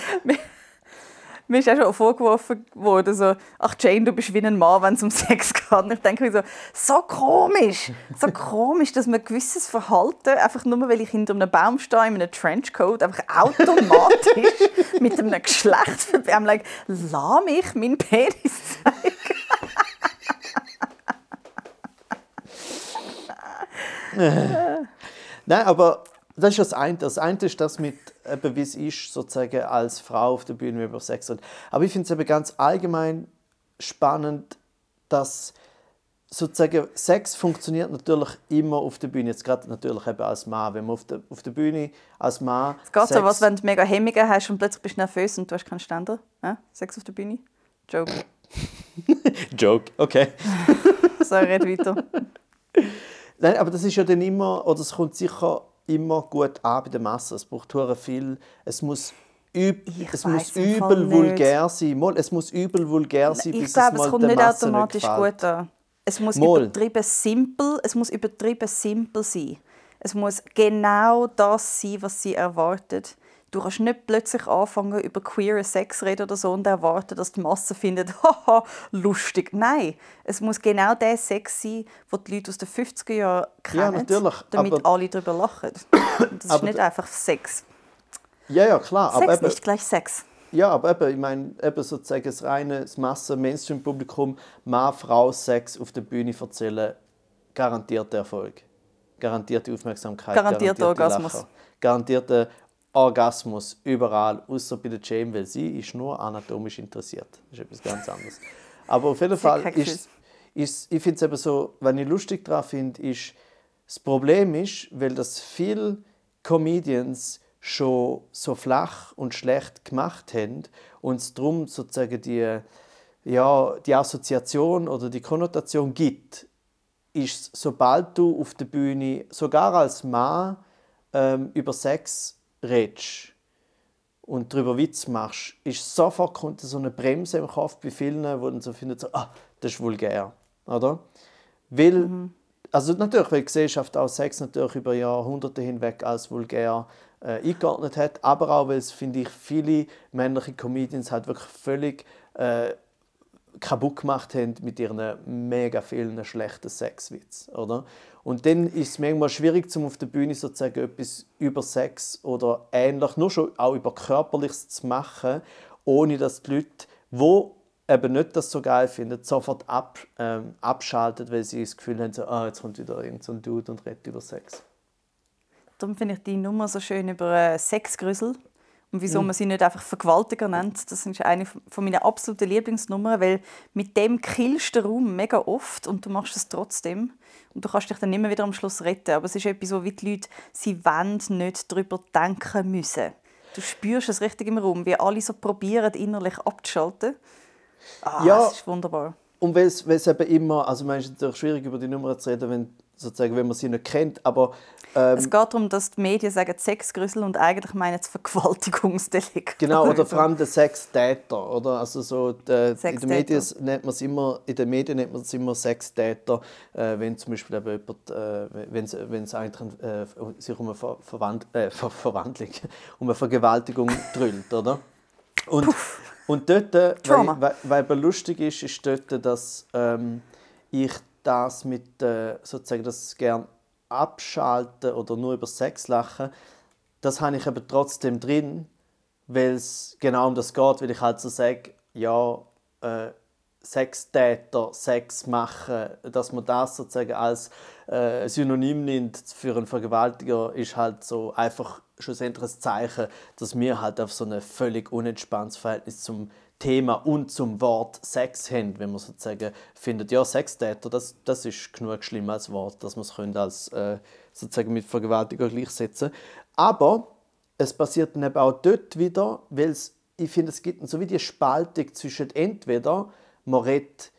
Mir ist auch schon vorgeworfen worden, so, ach Jane, du bist wie ein Mann, wenn es um Sex geht. Und ich denke mir so, so komisch, so komisch, dass man gewisses Verhalten, einfach nur weil ich hinter einem Baum stehe, in einem Trenchcoat, einfach automatisch (laughs) mit einem Geschlecht verbinden. I'm like, lass mich meinen Penis zeigen. Nein, aber das ist das eine. Das eine ist das mit, eben, wie es ist, sozusagen als Frau auf der Bühne über Sex redet. Aber ich finde es eben ganz allgemein spannend, dass sozusagen Sex funktioniert natürlich immer auf der Bühne. Jetzt gerade natürlich eben als Mann. Wenn man auf der, auf der Bühne als Mann Es geht so Sex- was, wenn du mega Hemmungen hast und plötzlich bist du nervös und du hast keinen Ständer. Ja? Sex auf der Bühne? Joke. (laughs) Joke, okay. (laughs) so, red weiter. Nein, aber das ist ja dann immer, oder es kommt sicher immer gut an bei der Masse. Es braucht viel, es muss üb, es muss übel vulgär sein. Mal, es muss übel vulgär sein, ich bis glaube, es, es kommt nicht Masse automatisch nicht gut an. Es muss Mal. übertrieben simpel, es muss übertrieben simpel sein. Es muss genau das sein, was sie erwartet. Du kannst nicht plötzlich anfangen, über queeren Sex reden oder so und erwarten, dass die Masse findet, (laughs) haha, lustig. Nein, es muss genau der Sex sein, den die Leute aus den 50er Jahren kennen, ja, damit aber, alle darüber lachen. Das ist nicht einfach Sex. Ja, ja, klar. Sex aber eben, nicht gleich Sex. Ja, aber eben, ich meine, eben sozusagen das reine das Massen-Mainstream-Publikum, Mann, Frau, Sex auf der Bühne erzählen, garantierter Erfolg. Garantierte Aufmerksamkeit. Garantierter Orgasmus. Lacher. Garantierter Orgasmus überall, außer bei der Jane, weil sie ist nur anatomisch interessiert. Das ist etwas ganz anderes. Aber auf jeden Fall ist, ist ich finde es eben so, wenn ich lustig daran finde, ist, das Problem ist, weil das viele Comedians schon so flach und schlecht gemacht haben und es darum sozusagen die, ja, die Assoziation oder die Konnotation gibt, ist, sobald du auf der Bühne, sogar als Mann, ähm, über Sex redest und darüber Witz machst, ist sofort kommt so eine Bremse im Kopf bei vielen, wo dann so finden, so, ah, das ist vulgär, oder? Weil, mhm. also natürlich, weil die Gesellschaft auch Sex natürlich über Jahrhunderte hinweg als vulgär äh, eingeordnet hat, aber auch, weil es, finde ich, viele männliche Comedians halt wirklich völlig äh, kaputt gemacht haben mit ihren mega vielen schlechten Sexwitz, oder? Und dann ist es manchmal schwierig, zum auf der Bühne sozusagen etwas über Sex oder ähnlich, nur schon auch über Körperliches zu machen, ohne dass die Leute, die eben nicht das so geil finden, sofort ab, ähm, abschalten, weil sie das Gefühl haben, so, ah, jetzt kommt wieder irgendein Dude und redet über Sex. Darum finde ich die Nummer so schön über äh, Sexgrüssel und wieso mhm. man sie nicht einfach Vergewaltiger nennt. Das ist eine von meinen absoluten Lieblingsnummern, weil mit dem killst du den Raum mega oft und du machst es trotzdem. Und du kannst dich dann immer wieder am Schluss retten. Aber es ist etwas, wo die Leute, sie wollen nicht darüber denken müssen. Du spürst es richtig im Raum, wie alle so probieren, innerlich abzuschalten. Ah, ja, das ist wunderbar. Und weil es eben immer, also man ist natürlich schwierig über die Nummer zu reden, wenn, sozusagen, wenn man sie nicht kennt, aber ähm, es geht darum, dass die Medien sagen Sexgrüssel und eigentlich meinen es Vergewaltigungsdelikt. Genau, oder (laughs) vor allem der Sextäter, oder? Also so der, in den Medien nennt man es immer, in den Medien nennt man es immer Sextäter, äh, wenn zum Beispiel eben jemand, äh, wenn es eigentlich äh, sich um eine Ver Verwand äh, Ver Verwandlung, (laughs) um eine Vergewaltigung drüllt, oder? Und, und dort, äh, weil, weil, weil lustig ist, ist dort, dass ähm, ich das mit äh, sozusagen das gern abschalten oder nur über Sex lachen, das habe ich aber trotzdem drin, weil es genau um das geht, weil ich halt so sage, ja, äh, Sextäter, Sex machen, dass man das sozusagen als äh, Synonym nimmt für einen Vergewaltiger, ist halt so einfach schlussendlich ein Zeichen, dass wir halt auf so ein völlig unentspanntes Verhältnis zum Thema und zum Wort Sex haben, wenn man sozusagen findet, ja, Sextäter, das, das ist genug schlimm als Wort, dass man es als äh, sozusagen mit Vergewaltiger gleichsetzen Aber es passiert dann eben auch dort wieder, weil es, ich finde, es gibt so wie die Spaltung zwischen entweder man redet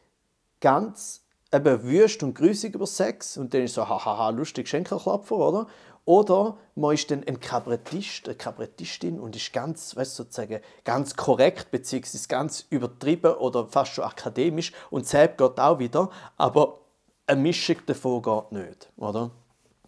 ganz eben wüst und grüßig über Sex und dann ist so hahaha lustig Schenkelklapfer, oder? Oder man ist dann ein Kabarettist, eine Kabarettistin und ist ganz, weißt, sozusagen, ganz korrekt bzw. ganz übertrieben oder fast schon akademisch und selbst geht auch wieder, aber eine Mischung davon geht nicht, oder?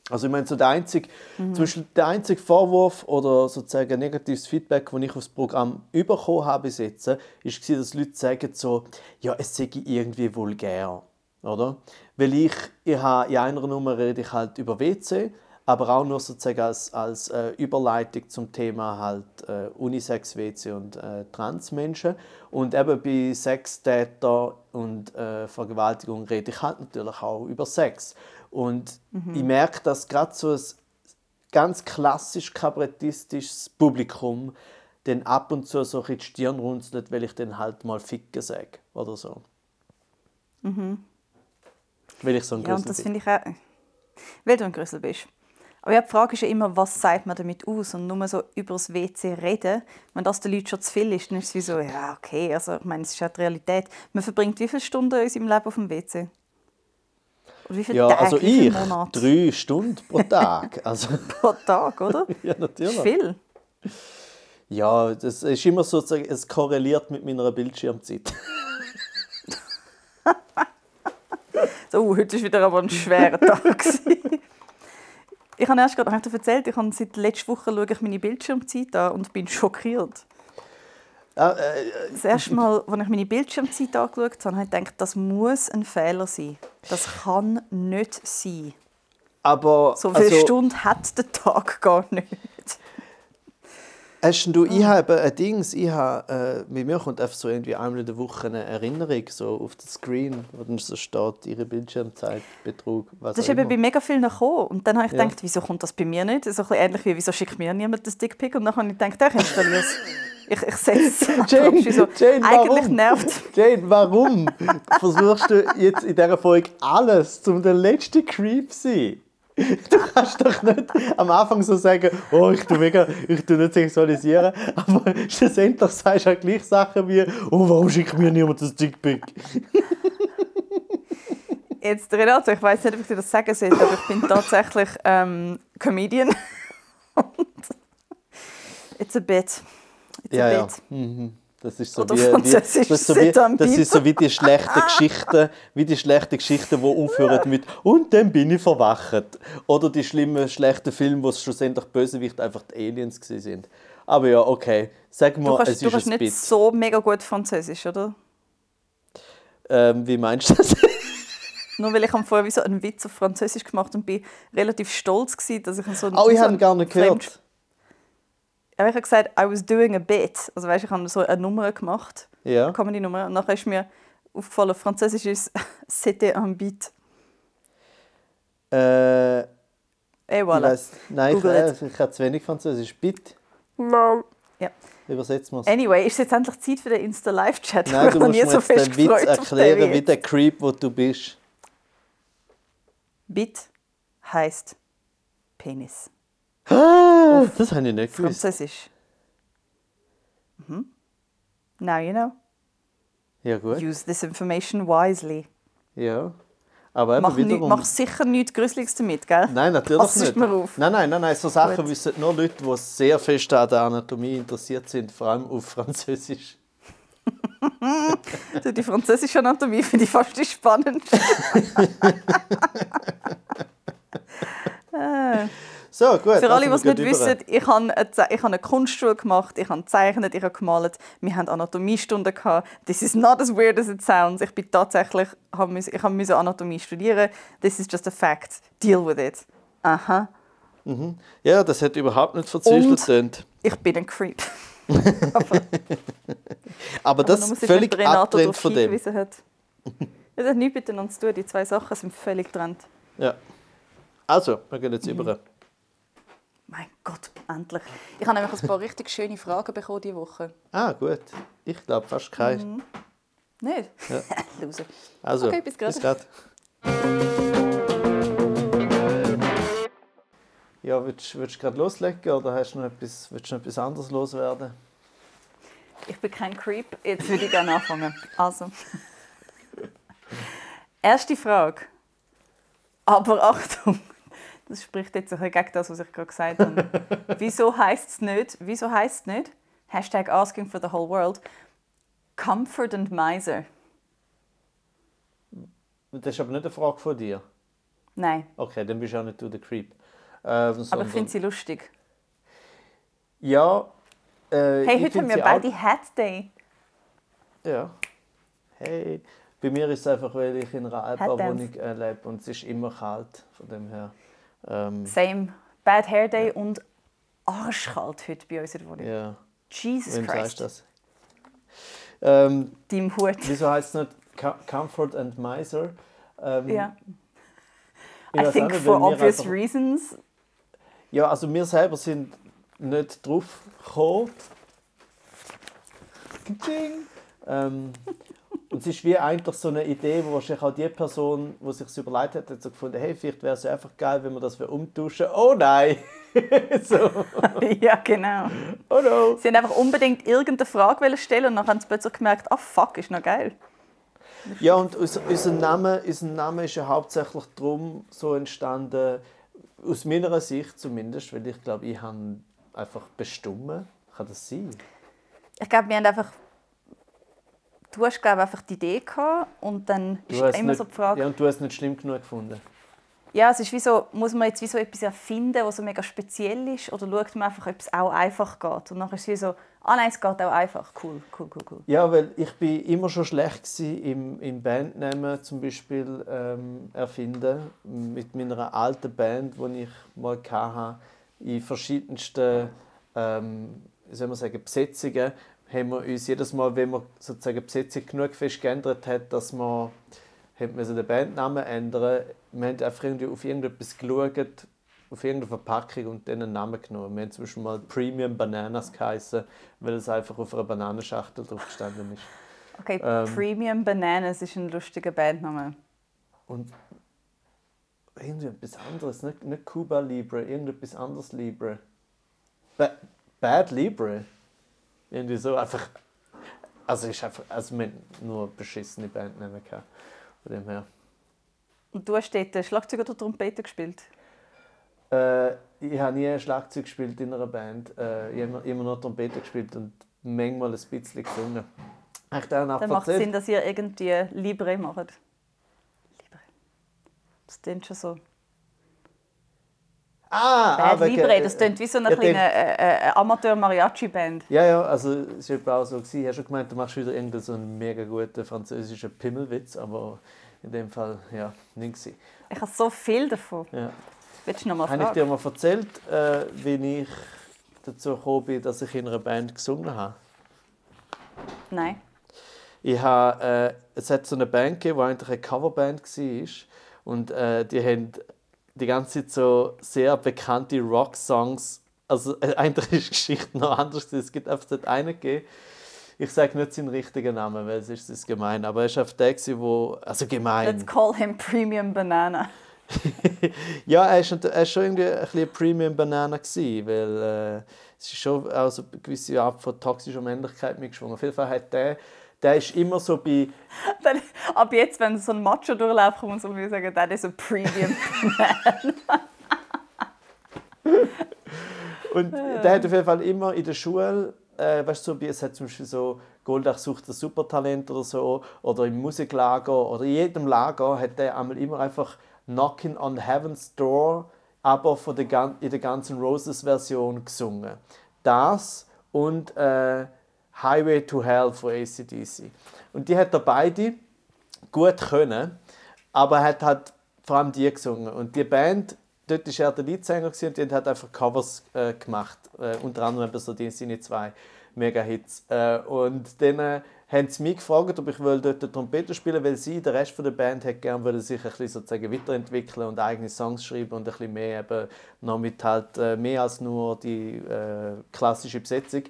Also ich meine, so der einzige, mhm. zum Beispiel der einzige Vorwurf oder sozusagen negatives Feedback, das ich aufs Programm bekommen habe bis jetzt, war, dass Leute sagen so, ja, es sei irgendwie vulgär, oder? Weil ich, ich habe, in einer Nummer rede ich halt über WC, aber auch nur sozusagen als, als äh, Überleitung zum Thema halt äh, Unisex-WC und äh, Transmenschen. Und eben bei Sextäter und äh, Vergewaltigung rede ich halt natürlich auch über Sex. Und mhm. ich merke, dass gerade so ein ganz klassisch kabarettistisches Publikum dann ab und zu so ein die Stirn runzelt, weil ich dann halt mal Ficken sage oder so. Mhm. Weil ich so ein Ja, und das finde ich auch... Weil du ein Grüssel bist. Aber ja, die Frage ist ja immer, was sagt man damit aus? Und nur so über das WC reden, wenn das den Leuten schon zu viel ist, dann ist es wie so, ja, okay, also ich meine, es ist ja die Realität. Man verbringt wie viele Stunden in seinem Leben auf dem WC? Oder wie viele Ja, Tage, also ich, Monate? drei Stunden pro Tag. (laughs) Also, Pro Tag, oder? (laughs) ja, Das ist natürlich. viel. Ja, das ist immer sozusagen, es korreliert mit meiner Bildschirmzeit. (laughs) So, heute war wieder aber ein schwerer Tag. Ich habe erst gerade hab ich erzählt, ich habe seit letzter Woche schaue ich meine Bildschirmzeit an und bin (laughs) schockiert. Ah, äh, Das erste Mal, als ich meine Bildschirmzeit angeschaut habe, habe ich gedacht, das muss ein Fehler sein. Das kann nicht sein. aber So viele also, Stunden hat der Tag gar nicht. Hast du, ich habe ein Dings, ich habe, äh, bei mir kommt einfach so irgendwie einmal in der Woche eine Erinnerung so auf den Screen, wo dann so steht, ihre Bildschirmzeit, Betrug, was Das ist eben bei mega vielen gekommen. Und dann habe ich Ja. gedacht, wieso kommt das bei mir nicht? So ein bisschen ähnlich wie, wieso schickt mir niemand das Dickpick? Und dann habe ich gedacht, ich installiere es. (laughs) Ich, ich setze es. Jane, so, Jane, Eigentlich warum? nervt (laughs) Jane, warum (laughs) versuchst du jetzt in dieser Folge alles, um der letzte Creep zu sein? Du kannst doch nicht am Anfang so sagen, oh, ich tue, mega, ich tue nicht sexualisieren, aber schlussendlich sagst du auch gleich Sachen wie, oh, warum schickt mir niemand das Dickpick? Jetzt, Renato, ich weiß nicht, ob ich dir das sagen soll, aber ich bin tatsächlich ähm, Comedian. (laughs) Und it's a bit. It's Ja, a ja. bit. Mhm. Das ist so Oder wie, wie, das ist so wie, das ist so wie die schlechten (laughs) Geschichten, wie die schlechten Geschichten, die aufhören mit «Und dann bin ich verwacht». Oder die schlimmen, schlechten Filme, wo es schlussendlich Bösewicht einfach die Aliens gewesen sind. Aber ja, okay. Sag mal, Du es kannst, du ist kannst nicht Bit. so mega gut Französisch, oder? Ähm, wie meinst du das? (laughs) Nur weil ich am vorher wie so einen Witz auf Französisch gemacht und bin relativ stolz gewesen, dass ich so einen oh, ich so habe ihn gar nicht gehört. Ja, ich habe gesagt, I was doing a bit. Also weißt, ich habe so eine Nummer gemacht, Ja. eine Comedy-Nummer. Und nachher ist mir aufgefallen, auf Französisch ist (laughs) «C'était un bit». Äh, Et ich voilà. weiss, nein, ich, Google äh, it. ich habe zu wenig Französisch. Bitte, Ja. übersetzen wir es. Anyway, ist jetzt endlich Zeit für den Insta-Live-Chat. Nein, Ich du habe musst nie mir so jetzt den Witz den erklären, wie der Creep, wo du bist. Bit heisst Penis. Ah, das habe ich nicht gewusst. Französisch. Mhm. Now you know. Ja, gut. Use this information wisely. Ja. Aber eben Mach, nicht, wiederum... mach sicher nichts Gruseliges damit, gell? Nein, natürlich Pass nicht. mir auf. Nein, nein, nein, nein. So Sachen Gut. wissen nur Leute, die sehr fest an der Anatomie interessiert sind, vor allem auf Französisch. (laughs) Du, die französische Anatomie finde ich fast die spannendste. (laughs) So, gut. Für alle, die es nicht wissen, ich habe eine, ich habe eine Kunstschule gemacht, ich habe gezeichnet, ich habe gemalt, wir hatten Anatomiestunden. Gehabt. This is not as weird as it sounds. Ich bin tatsächlich, ich müssen Anatomie studieren. This is just a fact. Deal with it. Aha. Ja, das hat überhaupt nicht verzweifelt Und-. Ich bin ein Creep. (laughs) Aber das nur, ist völlig darauf von dem. hat. (laughs) Das hat nichts miteinander zu tun. Die zwei Sachen sind völlig getrennt. Ja. Also, wir gehen jetzt über. Mein Gott, endlich. Ich habe nämlich ein paar richtig schöne Fragen bekommen diese Woche. Ah, gut. Ich glaube fast kein. Mhm. Nicht? Ja. (laughs) Also, Okay, bis gleich. grad. Ja, willst, willst du gerade loslegen oder hast du noch etwas, willst du noch etwas anderes loswerden? Ich bin kein Creep. Jetzt würde ich gerne anfangen. Also. (laughs) Erste Frage. Aber Achtung, das spricht jetzt ein bisschen gegen das, was ich gerade gesagt habe. (laughs) Wieso heißt es nicht, wieso heißt nicht, Hashtag asking for the whole world, Comfort and Miser? Das ist aber nicht eine Frage von dir. Nein, Okay, dann bist du auch nicht du der Creep. Ähm, aber ich finde sie lustig. Ja. Äh, Hey, heute haben wir beide Hat Day. Ja. Hey. Bei mir ist es einfach, weil ich in einer Altbauwohnung äh, lebe und es ist immer kalt. Von dem her. Ähm, Same. Bad Hair Day und arschkalt heute bei uns in der Wohnung. ja. Jesus Wem Christ. das? Ähm, Deinem Hut. wieso heißt es nicht Co- Comfort and Miser? Ähm, Ja. I think nicht, for obvious einfach- reasons. Ja, also wir selber sind nicht drauf gekommen. Ähm, und es ist wie eigentlich so eine Idee, wo wahrscheinlich auch die Person, die sich überlegt hat, hat so gefunden, hey, vielleicht wäre es einfach geil, wenn wir das umtauschen. Oh nein! (laughs) so. (laughs) ja, genau. Oh no! Sie haben einfach unbedingt irgendeine Frage stellen und dann haben sie plötzlich gemerkt, ah oh, fuck, ist noch geil. Ja, und unser, unser, Name, unser Name ist ja hauptsächlich darum so entstanden, aus meiner Sicht zumindest, weil ich glaube, ich habe einfach bestimmt. Kann das sein? Ich glaube, wir haben einfach du hast glaube einfach die Idee gehabt und dann du ist immer nicht, so die Frage. Ja, und du hast es nicht schlimm genug gefunden. Ja, es ist wie so, muss man jetzt wie so etwas erfinden, was so mega speziell ist, oder schaut man einfach, ob es auch einfach geht? Und dann ist es wie so, ah nein, es geht auch einfach. Cool, cool, cool, cool. Ja, weil ich bin immer schon schlecht im, im Bandnamen zum Beispiel ähm, erfinden. Mit meiner alten Band, die ich mal hatte, in verschiedensten ähm, wie soll man sagen, Besetzungen haben wir uns jedes Mal, wenn man sozusagen die Besetzung genug fest geändert hat, dass man hat man den Bandnamen ändern. Wir haben einfach irgendwie auf irgendetwas geschaut, auf irgendeine Verpackung und dann einen Namen genommen. Wir haben zum Beispiel mal Premium Bananas geheißen, weil es einfach auf einer Bananenschachtel drauf gestanden ist. Okay, ähm, Premium Bananas ist ein lustiger Bandname. Und irgendwie etwas anderes, nicht, nicht Cuba Libre, irgendetwas anderes Libre. Ba Bad Libre. Irgendwie so einfach. Also ist einfach. Also wir nur beschissene Band nehmen können. Von dem her. Und du hast dort Schlagzeug oder Trompete gespielt? Äh, ich habe nie Schlagzeug gespielt in einer Band. Äh, ich habe immer, nur Trompete gespielt und manchmal ein bisschen gesungen. Ich dann macht es Sinn, dass ihr irgendwie Libre macht. Libre. Das klingt schon so. Ah, Bad ah, Libre, das klingt wie so eine ja, kleine äh, äh, Amateur-Mariachi-Band. Ja, ja, also es war auch so. Ich habe schon gemeint, du machst wieder irgendeinen so einen mega guten französischen Pimmelwitz, aber in dem Fall, ja, nichts. Ich habe so viel davon. Ja. Willst du noch mal fragen? Habe ich dir mal erzählt, äh, wie ich dazu gekommen bin, dass ich in einer Band gesungen habe? Nein. Ich habe, äh, es hat so eine Band gegeben, die eigentlich eine Coverband war. Und äh, die haben die ganze Zeit so sehr bekannte Rock-Songs. Also äh, (laughs) eigentlich ist die Geschichte noch anders. Es gibt einfach dort einen gegeben. Ich sage nicht seinen richtigen Namen, weil es ist gemein. Aber er ist auf der, wo also gemein. Let's call him Premium Banana. (laughs) ja, er ist, ist schon irgendwie ein bisschen Premium Banana gewesen, weil äh, es ist schon auch so eine gewisse Art von toxischer Männlichkeit mitgeschwungen. Auf jeden Fall hat der der ist immer so bei. (laughs) Dann, ab jetzt, wenn so ein Macho durchläuft, kann man so sagen, der ist ein Premium Man. (laughs) Und der hat auf jeden Fall immer in der Schule, äh, weißt du, so, es hat zum Beispiel so Goldach sucht das Supertalent oder so, oder im Musiklager oder in jedem Lager hat der einmal immer einfach Knocking on Heaven's Door, aber von der, in der ganzen Roses-Version gesungen. Das und äh, Highway to Hell von ACDC. Und die hat er beide gut können, aber er hat halt vor allem die gesungen. Und die Band, dort war er der Leadsänger und die hat einfach Covers äh, gemacht. Äh, unter anderem so die seine zwei Mega-Hits. Äh, und dann äh, haben sie mich gefragt, ob ich dort Trompete spielen weil sie, der Rest der Band, hätte gerne sich ein bisschen sozusagen weiterentwickeln und eigene Songs schreiben und ein bisschen mehr eben noch mit halt äh, mehr als nur die äh, klassische Besetzung.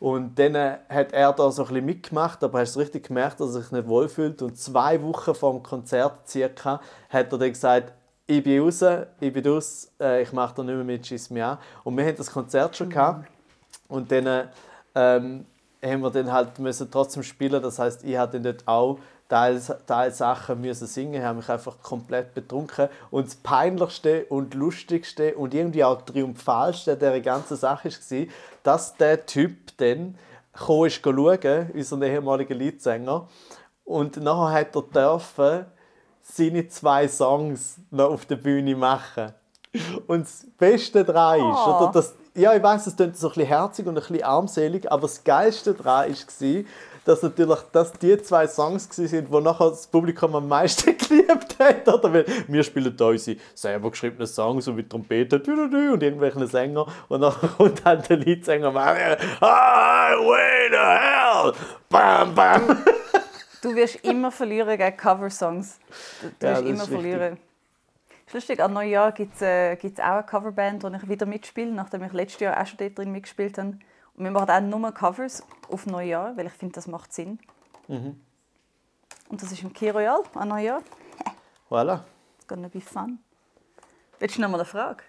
Und dann hat er da so ein bisschen mitgemacht, aber hast du richtig gemerkt, dass er sich nicht wohlfühlt. Und zwei Wochen vor dem Konzert circa hat er dann gesagt, ich bin raus, ich bin raus, äh, ich mache da nicht mehr mit, schiss mich an. Und wir hatten das Konzert schon gehabt. Und dann ähm, haben wir dann halt müssen trotzdem spielen. Das heißt, ich hatte dort auch Teils, Teils Sachen müssen singen, habe mich einfach komplett betrunken. Und das Peinlichste und Lustigste und irgendwie auch Triumphalste der ganzen Sache war, dass der Typ dann kam, ist schauen, unser ehemaliger Leadsänger, und nachher hat er dürfen seine zwei Songs noch auf der Bühne machen. Und das Beste daran ist, oh. oder das, ja, ich weiß, es klingt so ein bisschen herzig und ein bisschen armselig, aber das Geilste daran war, dass natürlich das die zwei Songs waren, die nachher das Publikum am meisten (laughs) geliebt hat. Oder? Weil wir spielen da unsere selber geschriebenen Songs so mit Trompete und irgendwelchen Sänger und dann (laughs) kommt dann der Leadsänger und macht Highway to Hell! Bam, bam! Du wirst immer verlieren gegen Coversongs. Du, du ja, wirst immer verlieren. Lustig, an Neujahr gibt es äh, auch eine Coverband, wo ich wieder mitspiele, nachdem ich letztes Jahr auch schon dort drin mitgespielt habe. Und wir machen auch nur Covers auf Neujahr, weil ich finde, das macht Sinn. Mhm. Und das ist im Key Royal an Neujahr. Voilà. It's gonna be fun. Willst du noch mal eine Frage?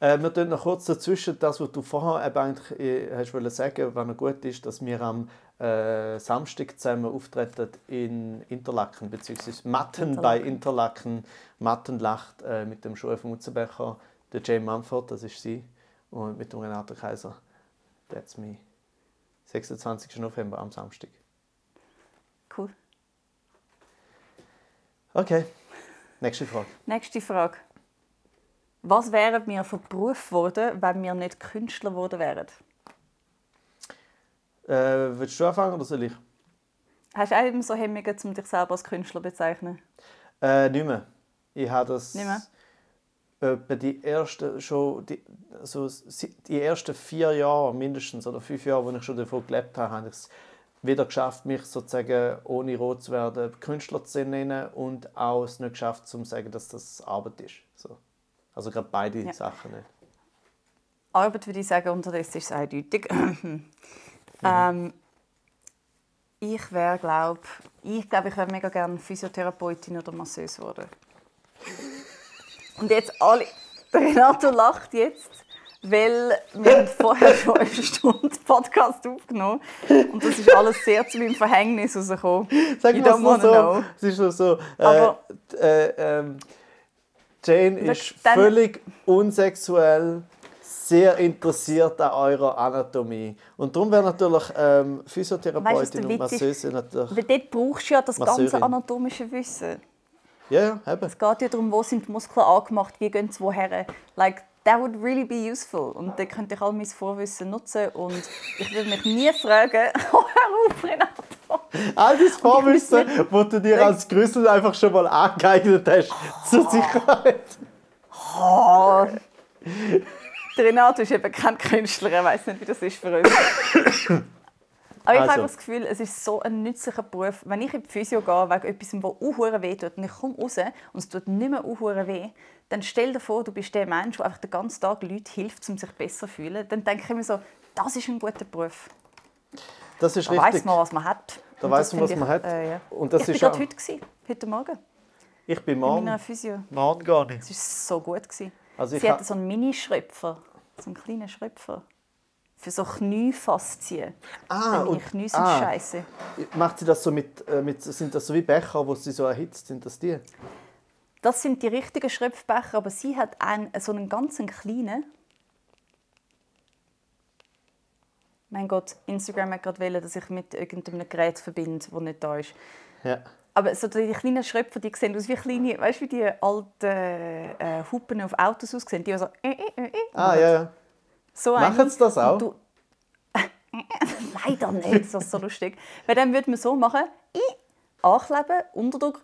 Äh, wir tun noch kurz dazwischen, das, was du vorher eben eigentlich äh, hast wollen sagen, was noch gut ist, dass wir am äh, Samstag zusammen auftreten in Interlaken, beziehungsweise Matten bei Interlaken. Matten lacht äh, mit dem Joel von Mutzenbecher, der Jane Mumford, das ist sie, und mit dem Renato Kaiser. That's me. 26. November am Samstag. Cool. Okay, nächste Frage. Nächste Frage. Was wären wir für Beruf geworden, wenn wir nicht Künstler geworden wären? Äh, willst du anfangen oder soll ich? Hast du auch immer so Hemmungen, um dich selber als Künstler zu bezeichnen? Äh, nicht mehr. Ich habe das Nicht mehr? etwa die ersten schon die, also die ersten vier Jahre mindestens oder fünf Jahre, wo ich schon davon gelebt habe, habe ich es wieder geschafft, mich sozusagen ohne rot zu werden Künstler zu nennen und auch es nicht geschafft, zu sagen, dass das Arbeit ist. So. Also gerade beide Ja. Sachen nicht. Arbeit würde ich sagen, unterdessen ist es eindeutig. (clears throat) Mhm. ähm, ich wäre, glaube ich, glaube, ich wäre mega gerne Physiotherapeutin oder Masseuse geworden. Und jetzt alle, der Renato lacht jetzt, weil wir haben (laughs) vorher schon eine Stunde Podcast aufgenommen und das ist alles sehr zu meinem Verhängnis rausgekommen. Sag mal so, know. es ist nur so, äh, Aber- äh, ähm, Jane ist dann- völlig unsexuell, sehr interessiert an eurer Anatomie. Und darum wäre natürlich ähm, Weißt Physiotherapeutin du, und? Masseuse natürlich... Weil dort brauchst du ja das ganze Masseurin. anatomische Wissen. Ja, ja, eben. Es geht ja darum, wo sind die Muskeln angemacht, wie gehen sie woher. Like, that would really be useful. Und dann könnte ich all mein Vorwissen nutzen und ich würde mich nie fragen, (laughs) oh, hör auf, Renato. All dein (laughs) Vorwissen, das du dir als Grüssel einfach schon mal angeeignet hast, zur Sicherheit. Oh. Der Renato ist eben kein Künstler, er weiß nicht, wie das ist für uns. Aber ich Also. habe das Gefühl, es ist so ein nützlicher Beruf. Wenn ich in die Physio gehe, wegen etwas, das unhure weh tut, und ich komme raus und es tut nicht mehr unhure weh, dann stell dir vor, du bist der Mensch, der einfach den ganzen Tag Leuten hilft, um sich besser zu fühlen. Dann denke ich mir so, das ist ein guter Beruf. Das ist Da richtig. weiß man, was man hat. Da das man, was man hat. Äh, ja. Und das ich war gerade heute, gewesen, heute Morgen, Ich bin in morgen. meiner Physio. Morgen gar nicht. Es war so gut. Gewesen. Also ich Sie ha- hatte so einen Mini-Schröpfer, so einen kleinen Schröpfer. Für so Kniefaszien. Ah, Meine und- Knie sind ah. scheiße. Macht sie das so mit, äh, mit sind das so wie Becher, wo sie so erhitzt sind, das die? Das sind die richtigen Schröpfbecher, aber sie hat einen, so einen ganz kleinen. Mein Gott, Instagram hat gerade wollen, dass ich mit irgendeinem Gerät verbinde, das nicht da ist. Ja. Aber so die kleinen Schröpfer, die sehen aus wie kleine, weißt du, wie die alten äh, Hupen auf Autos aussehen, die so äh, äh, äh, äh, Ah, ja, ja. So Machen sie das auch? Du... (laughs) Leider nicht, das ist so lustig. Weil dann würde man so machen, i, ankleben, Unterdruck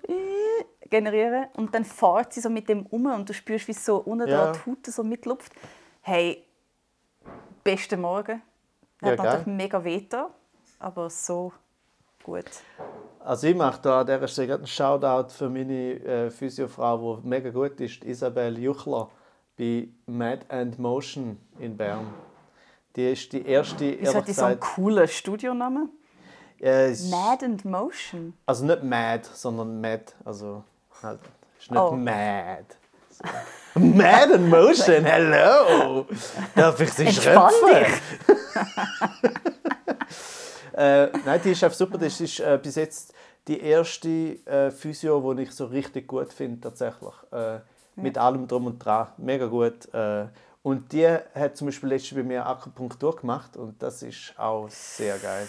generieren und dann fährt sie so mit dem um und du spürst, wie es so unten Ja. die Haut so mitlupft. Hey, besten Morgen. Ja, Hat natürlich mega getan, aber so gut. Also ich mache da an dieser Stelle einen Shoutout für meine äh, Physiofrau, die mega gut ist, Isabel Juchler bei Mad and Motion in Bern. Die ist die erste, Wieso hat die so einen coolen Studionamen? äh, Mad and Motion. also nicht Mad, sondern Mad, also halt, ist nicht Oh. Mad. Mad and Motion, hello! Darf ich sie schröpfen? (laughs) äh, nein, die ist einfach super. Das ist äh, bis jetzt die erste äh, Physio, die ich so richtig gut finde, tatsächlich. Äh, Mit allem drum und dran. Mega gut. Äh, und die hat zum Beispiel letztens bei mir Akupunktur gemacht und das ist auch sehr geil.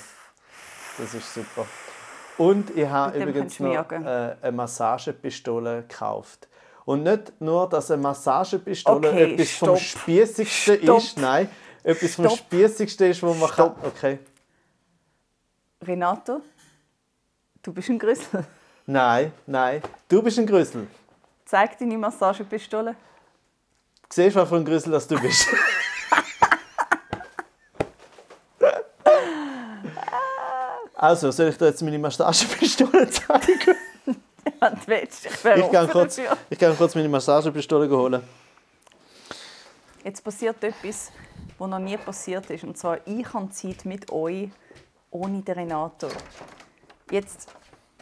Das ist super. Und ich habe übrigens noch äh, eine Massagepistole gekauft. Und nicht nur, dass eine Massagepistole Okay, etwas vom stopp. Spießigsten Stopp. ist. Nein, etwas vom Stopp. Spießigsten ist, wo man kann. Okay. Renato, du bist ein Grüssel. Nein, nein. Du bist ein Grüssel. Zeig deine Massagepistole. Du siehst, für ein Grüssel das du bist. (laughs) also, soll ich dir jetzt meine Massagepistole (laughs) zeigen? Wenn du willst. Ich Ich kann offen kurz, dafür. ich kann kurz meine Massagepistole holen. Jetzt passiert etwas, was noch nie passiert ist. Und zwar, ich habe Zeit mit euch ohne den Renato. Jetzt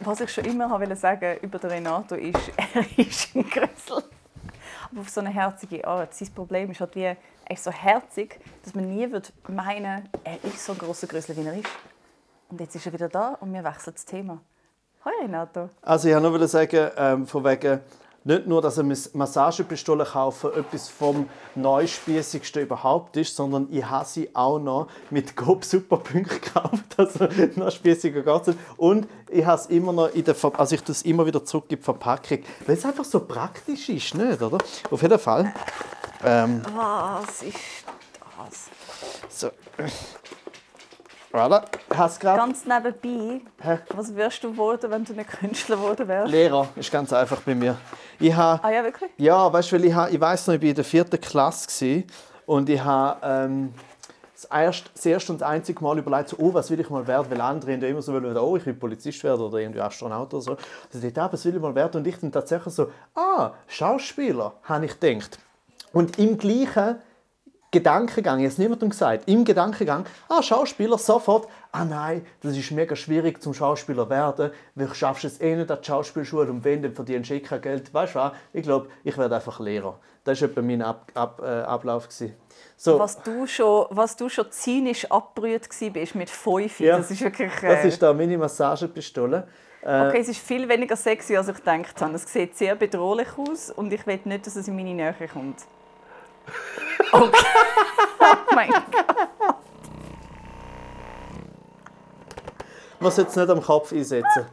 was ich schon immer wollte sagen über den Renato ist, (laughs) er ist ein Grüssel. Aber auf so eine herzige Art. Sein Problem ist halt wie, er ist so herzig, dass man nie wird meinen, er ist so ein grosser Grüssel, wie er ist. Und jetzt ist er wieder da und wir wechseln das Thema. Hoi Renato. Also ich wollte nur sagen, ähm, von wegen, nicht nur, dass eine Massagepistole kaufen etwas vom Neuspießigsten überhaupt ist, sondern ich habe sie auch noch mit Gob Superpunkten gekauft, also noch spießiger geht es Und ich habe es immer noch in der Ver also ich es immer wieder zurück in die Verpackung, weil es einfach so praktisch ist, nicht, oder? Auf jeden Fall. Ähm, Was ist das? So. Voilà. Hast grad... Ganz nebenbei, Hä? was wirst du worden, wenn du nicht Künstler geworden wärst? Lehrer ist ganz einfach bei mir. Ich ha, ah ja, wirklich? Ja, weißt du, ich, ha, ich weiss noch, ich war in der vierten Klasse und ich habe ähm, das, erste, das erste und einzige Mal überlegt, so, oh, was will ich mal werden, weil andere haben immer so wollen, oh, ich will Polizist werden oder irgendwie Astronaut oder so. Also ich dachte, was will ich mal werden? Und ich dann tatsächlich so, ah, Schauspieler, habe ich gedacht. Und im gleichen Gedankengang, jetzt niemandem gesagt, im Gedankengang, ah, Schauspieler, sofort, ah nein, das ist mega schwierig zum Schauspieler werden, weil du schaffst es eh nicht an die Schauspielschule und wenn, dann verdienst du eh kein Geld. Weißt du was? Ich glaube, ich werde einfach Lehrer. Das war etwa mein Ab Ab äh, Ablauf. So. Was, du schon, was du schon zynisch abgerührt bist mit 5, ja, das ist wirklich... Äh... Das ist da meine Massagepistole. Äh, okay, es ist viel weniger sexy, als ich gedacht habe. Es sieht sehr bedrohlich aus und ich will nicht, dass es in meine Nähe kommt. Okay. (laughs) oh mein Gott. Sollte es nicht am Kopf einsetzen.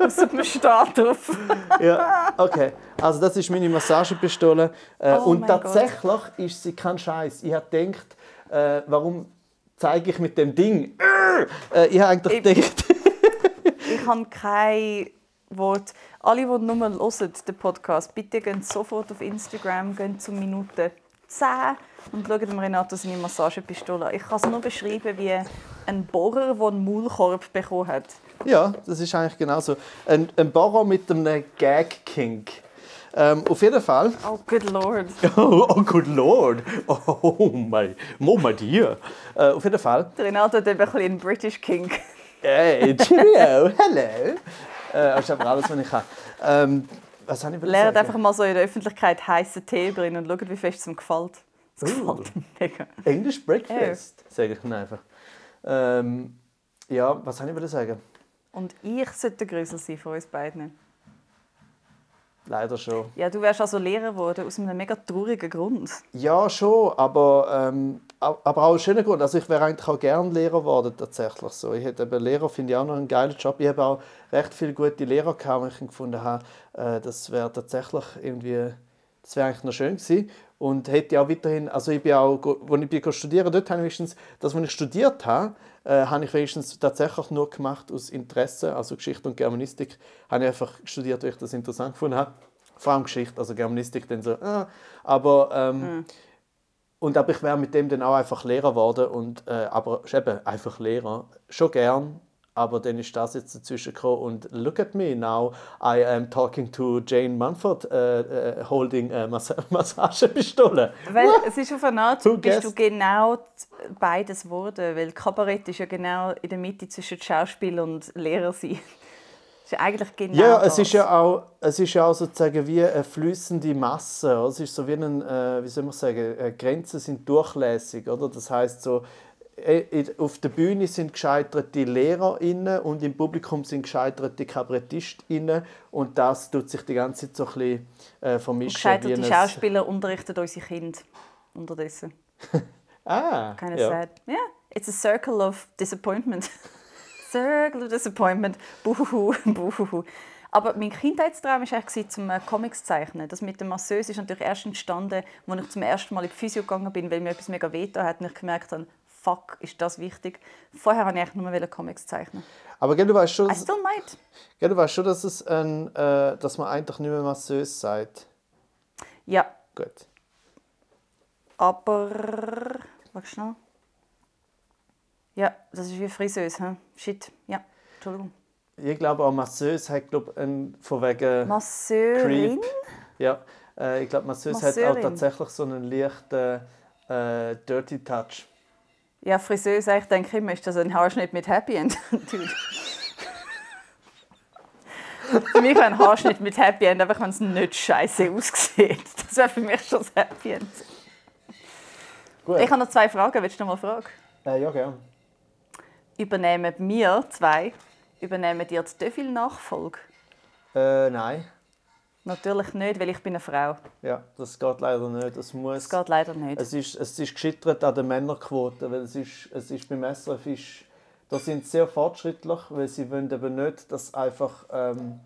(laughs) Man steht drauf. ja, okay. Also das ist meine Massagepistole. Äh, oh und tatsächlich Gott. ist sie kein Scheiß. Ich habe gedacht, äh, warum zeige ich mit dem Ding? Äh, ich habe eigentlich ich, gedacht... (laughs) ich habe kein Wort... Alle, die nur hören, den Podcast, bitte gehen sofort auf Instagram, gehen zu Minute 10 und schauen Renato seine Massagepistole an. Ich kann es nur beschreiben wie ein Bohrer, der einen Maulkorb bekommen hat. Ja, das ist eigentlich genauso. Ein, ein Bohrer mit einem Gag-Kink. Ähm, auf jeden Fall. Oh, good lord. Oh, (laughs) oh good lord. Oh, my, oh, my dear. Äh, auf jeden Fall. Der Renato hat eben ein bisschen einen British Kink. Hey, cheerio, (laughs) hello. Äh, das ist aber alles, was ich kann. Ähm, was habe ich Lernt einfach mal so in der Öffentlichkeit heißen Tee bringen und schaut, wie fest es ihm gefällt. Es uh, gefällt ihm mega. English Breakfast, ja. sage ich dann einfach. Ähm, ja, was soll ich sagen? Und ich sollte der Grüssel sein von uns beiden. Leider schon. Ja, du wärst also Lehrer geworden, aus einem mega traurigen Grund. Ja, schon, aber, ähm, aber auch ein schöner Grund. Also ich wäre eigentlich auch gerne Lehrer geworden, tatsächlich so. Ich hätte eben Lehrer, finde ich auch noch einen geilen Job. Ich habe auch recht viele gute Lehrer gehabt, die ich gefunden habe, äh, das wäre tatsächlich irgendwie, das wäre eigentlich noch schön gewesen. Und hätte auch weiterhin, also ich bin auch, als ich bin studieren dort habe ich wenigstens, das, was ich studiert habe, äh, habe ich wenigstens tatsächlich nur gemacht aus Interesse, also Geschichte und Germanistik, habe ich einfach studiert, weil ich das interessant gefunden habe. Vor allem Geschichte, also Germanistik dann so, äh, aber ähm, mhm. und aber ich wäre mit dem dann auch einfach Lehrer geworden und äh, aber eben einfach Lehrer, schon gern, aber dann ist das jetzt dazwischen gekommen und look at me now, I am talking to Jane Munford, uh, uh, holding a Mass (laughs) Massagepistole. Weil es ist auf eine Art, bist guessed? du genau beides geworden, weil Kabarett ist ja genau in der Mitte zwischen Schauspiel und Lehrer sein. Ist eigentlich genau Ja, es ist ja auch, es ist ja auch sozusagen wie eine flüssende Masse. Es ist so wie ein, äh, wie soll man sagen, äh, Grenzen sind durchlässig, oder? Das heißt so, äh, auf der Bühne sind gescheiterte LehrerInnen und im Publikum sind gescheiterte KabarettistInnen und das tut sich die ganze Zeit so ein bisschen äh, vermischen. Und gescheiterte Schauspieler unterrichten unsere Kinder unterdessen. (laughs) ah, Kind of ja. sad. Yeah, it's a circle of disappointment. (laughs) circle of disappointment. Buhuhu, (laughs) buhuhu. Aber mein Kindheitstraum war eigentlich, zum äh, Comics zeichnen. Das mit der Masseuse ist natürlich erst entstanden, als ich zum ersten Mal in die Physio gegangen bin, weil mir etwas mega wehgetan hat und ich gemerkt habe, fuck, ist das wichtig. Vorher wollte ich nur Comics zeichnen. Aber gell, du weißt schon, I still might. Gell, du weißt schon, dass, es ein, äh, dass man eigentlich nicht mehr masseus sagt. Ja. Gut. Aber... Warte schnell. Ja, das ist wie Friseuse. Hm? Shit. Ja, Entschuldigung. Ich glaube auch Masseuse hat glaub, ein, von wegen Masseurin? Creep. Ja, äh, ich glaube Masseuse hat auch tatsächlich so einen leichten äh, Dirty Touch. Ja, Friseuse, ich denke immer, ist das ein Haarschnitt mit Happy End? (laughs) für mich wäre ein Haarschnitt mit Happy End, einfach wenn es nicht scheiße aussieht. Das wäre für mich schon das Happy End. Gut. Ich habe noch zwei Fragen. Willst du noch mal fragen? Äh, ja, gerne. Übernehmen wir zwei, übernehmen dir die Deville-Nachfolge? Äh, nein. Natürlich nicht, weil ich bin eine Frau. Ja, das geht leider nicht. Das muss... Das geht leider nicht. Es ist, es ist gescheitert an der Männerquote, weil es ist, es ist beim SRF ist, da sind sie sehr fortschrittlich, weil sie wollen eben nicht, dass einfach, ähm,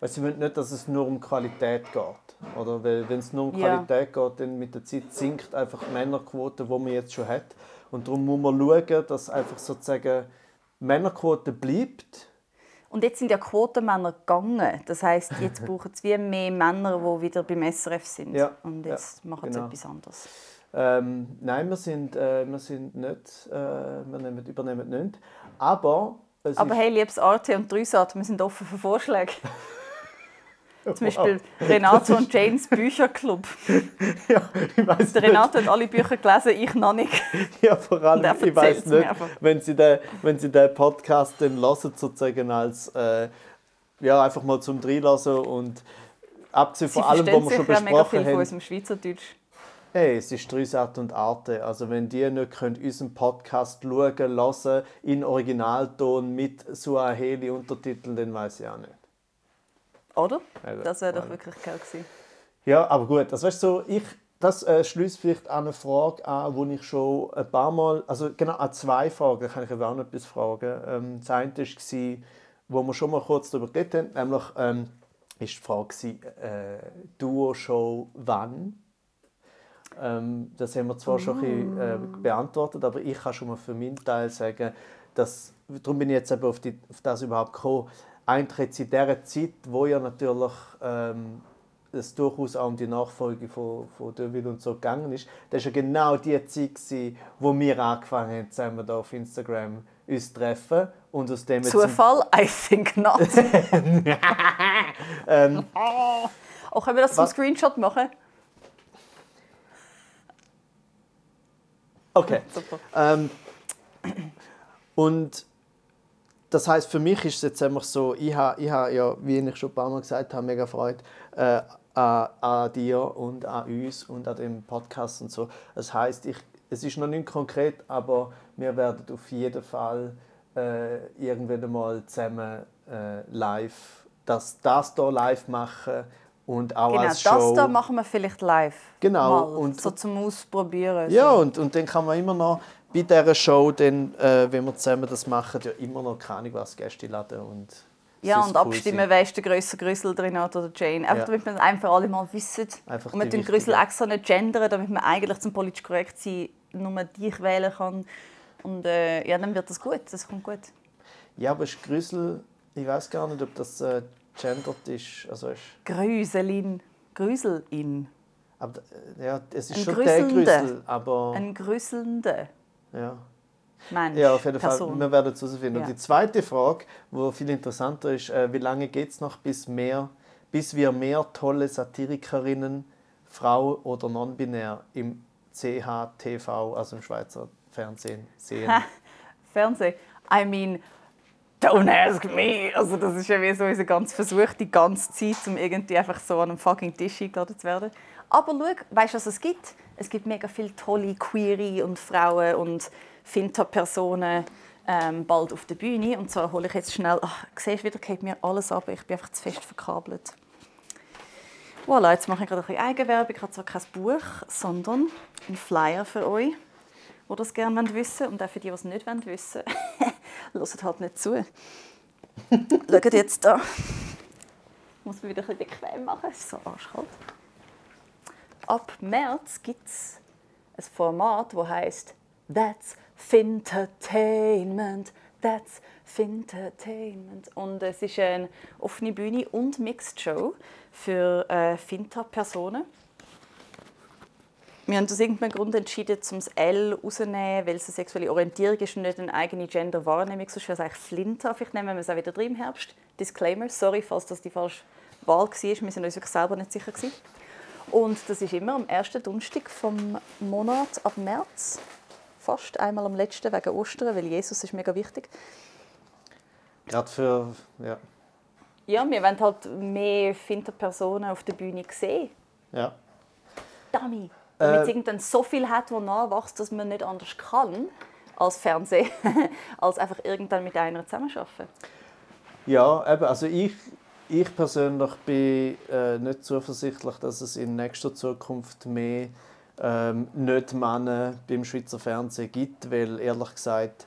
weil sie wollen nicht, dass es nur um Qualität geht, oder? Weil wenn es nur um Ja. Qualität geht, dann mit der Zeit sinkt einfach die Männerquote, die man jetzt schon hat, und darum muss man schauen, dass einfach sozusagen die Männerquote bleibt. Und jetzt sind ja Quotenmänner gegangen. Das heisst, jetzt (laughs) brauchen es wie mehr Männer, die wieder beim SRF sind. Ja, Und ja, jetzt machen sie genau. etwas anderes. Ähm, nein, wir sind, äh, wir sind nicht, äh, wir nehmen, übernehmen nicht, aber Aber hey, liebes Arte und Dreisat, wir sind offen für Vorschläge. (laughs) Zum Beispiel Renato und Janes Bücherclub. (laughs) ja, ich weiß Der Renato hat alle Bücher gelesen, ich noch nicht. (laughs) Ja, vor allem, ich weiß nicht, wenn Sie, den, wenn Sie den Podcast dann hören, sozusagen als, äh, ja, einfach mal zum Reinlassen und abgesehen von allem, was wir schon auch mega viel besprochen von haben, unserem Schweizerdeutsch. hey, es ist Dreisat und Arte, also wenn die nicht können, unseren Podcast schauen, hören, in Originalton mit Suaheli-Untertiteln, dann weiß ich auch nicht. Oder? Also, Das wäre doch wirklich geil gewesen. Ja, aber gut, das weißt du, so, ich, das äh, schließt vielleicht an eine Frage an, die ich schon ein paar Mal, also genau an zwei Fragen, da kann ich aber auch noch etwas fragen. Ähm, das eine war, wo wir schon mal kurz darüber geredet haben, nämlich ähm, ist die Frage äh, Duo-Show wann? Ähm, das haben wir zwar schon ein bisschen, äh, beantwortet, aber ich kann schon mal für meinen Teil sagen, dass, darum bin ich jetzt eben auf, die, auf das überhaupt gekommen, jetzt in dieser Zeit, wo ja natürlich ähm, es durchaus auch um die Nachfolge von, von Deville und so gegangen ist, das war ja genau die Zeit, gewesen, wo wir angefangen haben, zusammen da auf Instagram uns treffen und aus dem Zufall? I think not. (laughs) ähm, Oh, können wir das zum Was? Screenshot machen? Okay. (laughs) Super. Ähm, und das heißt für mich ist es jetzt einfach so, ich habe ich ha ja, wie ich schon ein paar Mal gesagt habe, mega Freude äh, an, an dir und an uns und an dem Podcast und so. Das heißt, ich, es ist noch nicht konkret, aber wir werden auf jeden Fall äh, irgendwann einmal zusammen äh, live, das, das hier live machen und auch Genau, als das Show. da machen wir vielleicht live. Genau, Mal, und- so zum Ausprobieren. Ja, so. und, und dann kann man immer noch bei dieser Show, dann, äh, wenn wir zusammen das machen, ja immer noch keine was Gäste laden und Ja, und cool abstimmen, sein. wer ist der grösser Grüssel, der Renato oder Jane. Einfach Ja. damit wir es einfach alle mal wissen. Einfach und die den Grüssel extra nicht gendern, damit man eigentlich zum politisch korrekt sein nur dich wählen kann. Und äh, ja, dann wird das gut. Das kommt gut. Ja, aber ist Grüssel, ich weiß gar nicht, ob das äh, gendert ist. Also ist Grüselin. Grüselin. aber, äh, ja, es ist Ein schon der Grüsselnder. Grüssel, aber Ein grüsselnder ja. Mensch. ja, auf jeden Person. Fall, wir werden es herausfinden. Ja. Und die zweite Frage, die viel interessanter ist, äh, wie lange geht es noch, bis, mehr, bis wir mehr tolle Satirikerinnen, Frau oder non-binär im CHTV, also im Schweizer Fernsehen, sehen? Fernsehen. I mean, don't ask me. Also das ist ja wie so unser ganz Versuch, die ganze Zeit, um irgendwie einfach so an einem fucking Tisch eingeladen zu werden. Aber schau, weißt du, was es gibt? Es gibt mega viele tolle Queere und Frauen und Finta-Personen ähm, bald auf der Bühne. Und zwar hole ich jetzt schnell... Ach, siehst du, wieder geht mir alles ab. Ich bin einfach zu fest verkabelt. Voilà, jetzt mache ich gerade ein bisschen Eigenwerbung. Ich habe zwar kein Buch, sondern einen Flyer für euch die das gerne wissen wollen. Und auch für die, die es nicht wissen wollen, (laughs) hört halt nicht zu. (laughs) Schaut jetzt da. Ich muss mir wieder ein bisschen bequem machen. Es ist so arschkalt. Ab März gibt es ein Format, das heißt That's Fintertainment. That's Fintertainment. Und es ist eine offene Bühne und Mixed Show für äh, Finta-Personen. Wir haben aus irgendeinem Grund entschieden, um das L rauszunehmen, weil es eine sexuelle Orientierung ist und nicht eine eigene Gender-Wahrnehmung. Sonst wäre es eigentlich Flinta. Vielleicht nehmen wir es auch wieder drin im Herbst. Disclaimer, sorry, falls das die falsche Wahl war. Wir sind uns wirklich selber nicht sicher. Gewesen. Und das ist immer am ersten Donnerstag vom Monat ab März. fast einmal am letzten wegen Ostern, weil Jesus ist mega wichtig. Gerade für, ja. Ja, wir wollen halt mehr Finterpersonen auf der Bühne sehen. Ja. Dummy. Damit es Äh. irgendwann so viel hat, wo nachwächst, dass man nicht anders kann als Fernsehen, (laughs) als einfach irgendwann mit einer zusammenarbeiten. Ja, eben, also ich, ich persönlich bin äh, nicht zuversichtlich, dass es in nächster Zukunft mehr ähm, nicht Männer beim Schweizer Fernsehen gibt, weil ehrlich gesagt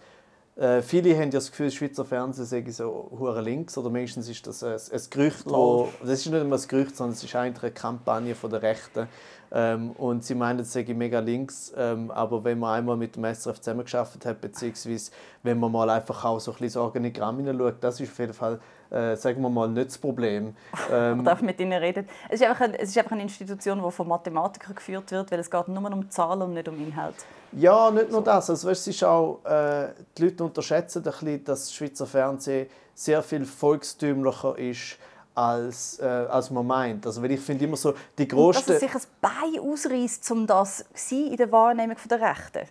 äh, viele haben ja das Gefühl, das Schweizer Fernsehen sei so hure links oder meistens ist das ein, ein Gerücht, wo, das ist nicht immer ein Gerücht, sondern es ist eigentlich eine Kampagne von der Rechten ähm, und sie meinen, es sei mega links, ähm, aber wenn man einmal mit dem SRF zusammengearbeitet hat, beziehungsweise wenn man mal einfach auch so ein bisschen Organigramm hineinschaut, das ist auf jeden Fall, äh, sagen wir mal, nicht das Problem. (laughs) Ähm, Man darf mit ihnen reden. Es ist, einfach ein, es ist einfach eine Institution, die von Mathematikern geführt wird, weil es geht nur um Zahlen und nicht um Inhalt. Ja, nicht nur das. Also, weißt, es ist auch, äh, die Leute unterschätzen ein bisschen, dass das Schweizer Fernsehen sehr viel volkstümlicher ist, als, äh, als man meint. Also, weil ich finde immer so, die Und dass es sich ein Bein ausreißt, um das zu in der Wahrnehmung der Rechten.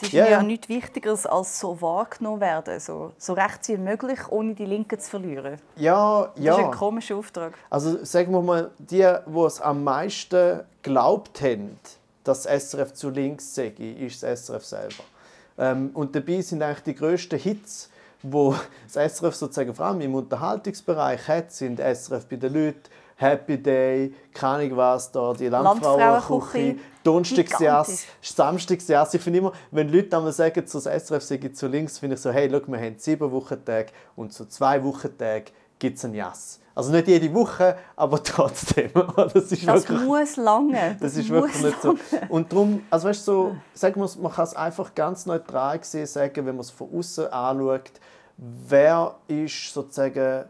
Es ist Ja, ja, ja. nichts Wichtigeres, als so wahrgenommen werden. So, so rechts wie möglich, ohne die Linken zu verlieren. Ja, Das ist ein ja. komischer Auftrag. Also sagen wir mal, die, die es am meisten glaubt haben, dass das SRF zu links sei, ist das SRF selber. Ähm, und dabei sind eigentlich die grössten Hits, wo das SRF sozusagen vor allem im Unterhaltungsbereich hat, sind SRF bei den Leuten, Happy Day, keine Ahnung was da, die Landfrauenküche, Donnerstagsjass. Samstagsjass. Ich finde immer, wenn Leute einmal sagen, so das SRF sei zu links, finde ich so, hey, schau, wir haben sieben Wochentage und so zwei Wochentage gibt es einen Jass. Also nicht jede Woche, aber (laughs) trotzdem. Das ist Das wirklich, muss lange. (laughs) das ist muss wirklich nicht so. Und darum, also weißt du, so, sagen wir, man kann es einfach ganz neutral gesehen sagen, wenn man es von außen anschaut, wer ist sozusagen,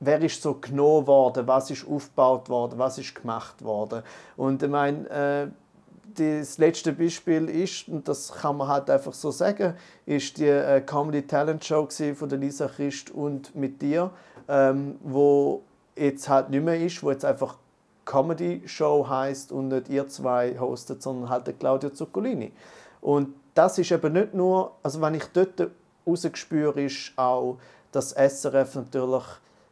wer ist so genommen worden, was ist aufgebaut worden, was ist gemacht worden. Und ich meine, äh, das letzte Beispiel ist, und das kann man halt einfach so sagen, ist die äh, Comedy Talent Show von Lisa Christ und mit dir, ähm, wo jetzt halt nicht mehr ist, wo jetzt einfach Comedy Show heißt und nicht ihr zwei hostet, sondern halt der Claudio Zuccolini. Und das ist eben nicht nur, also wenn ich dort rausgespüre, ist auch, dass SRF natürlich,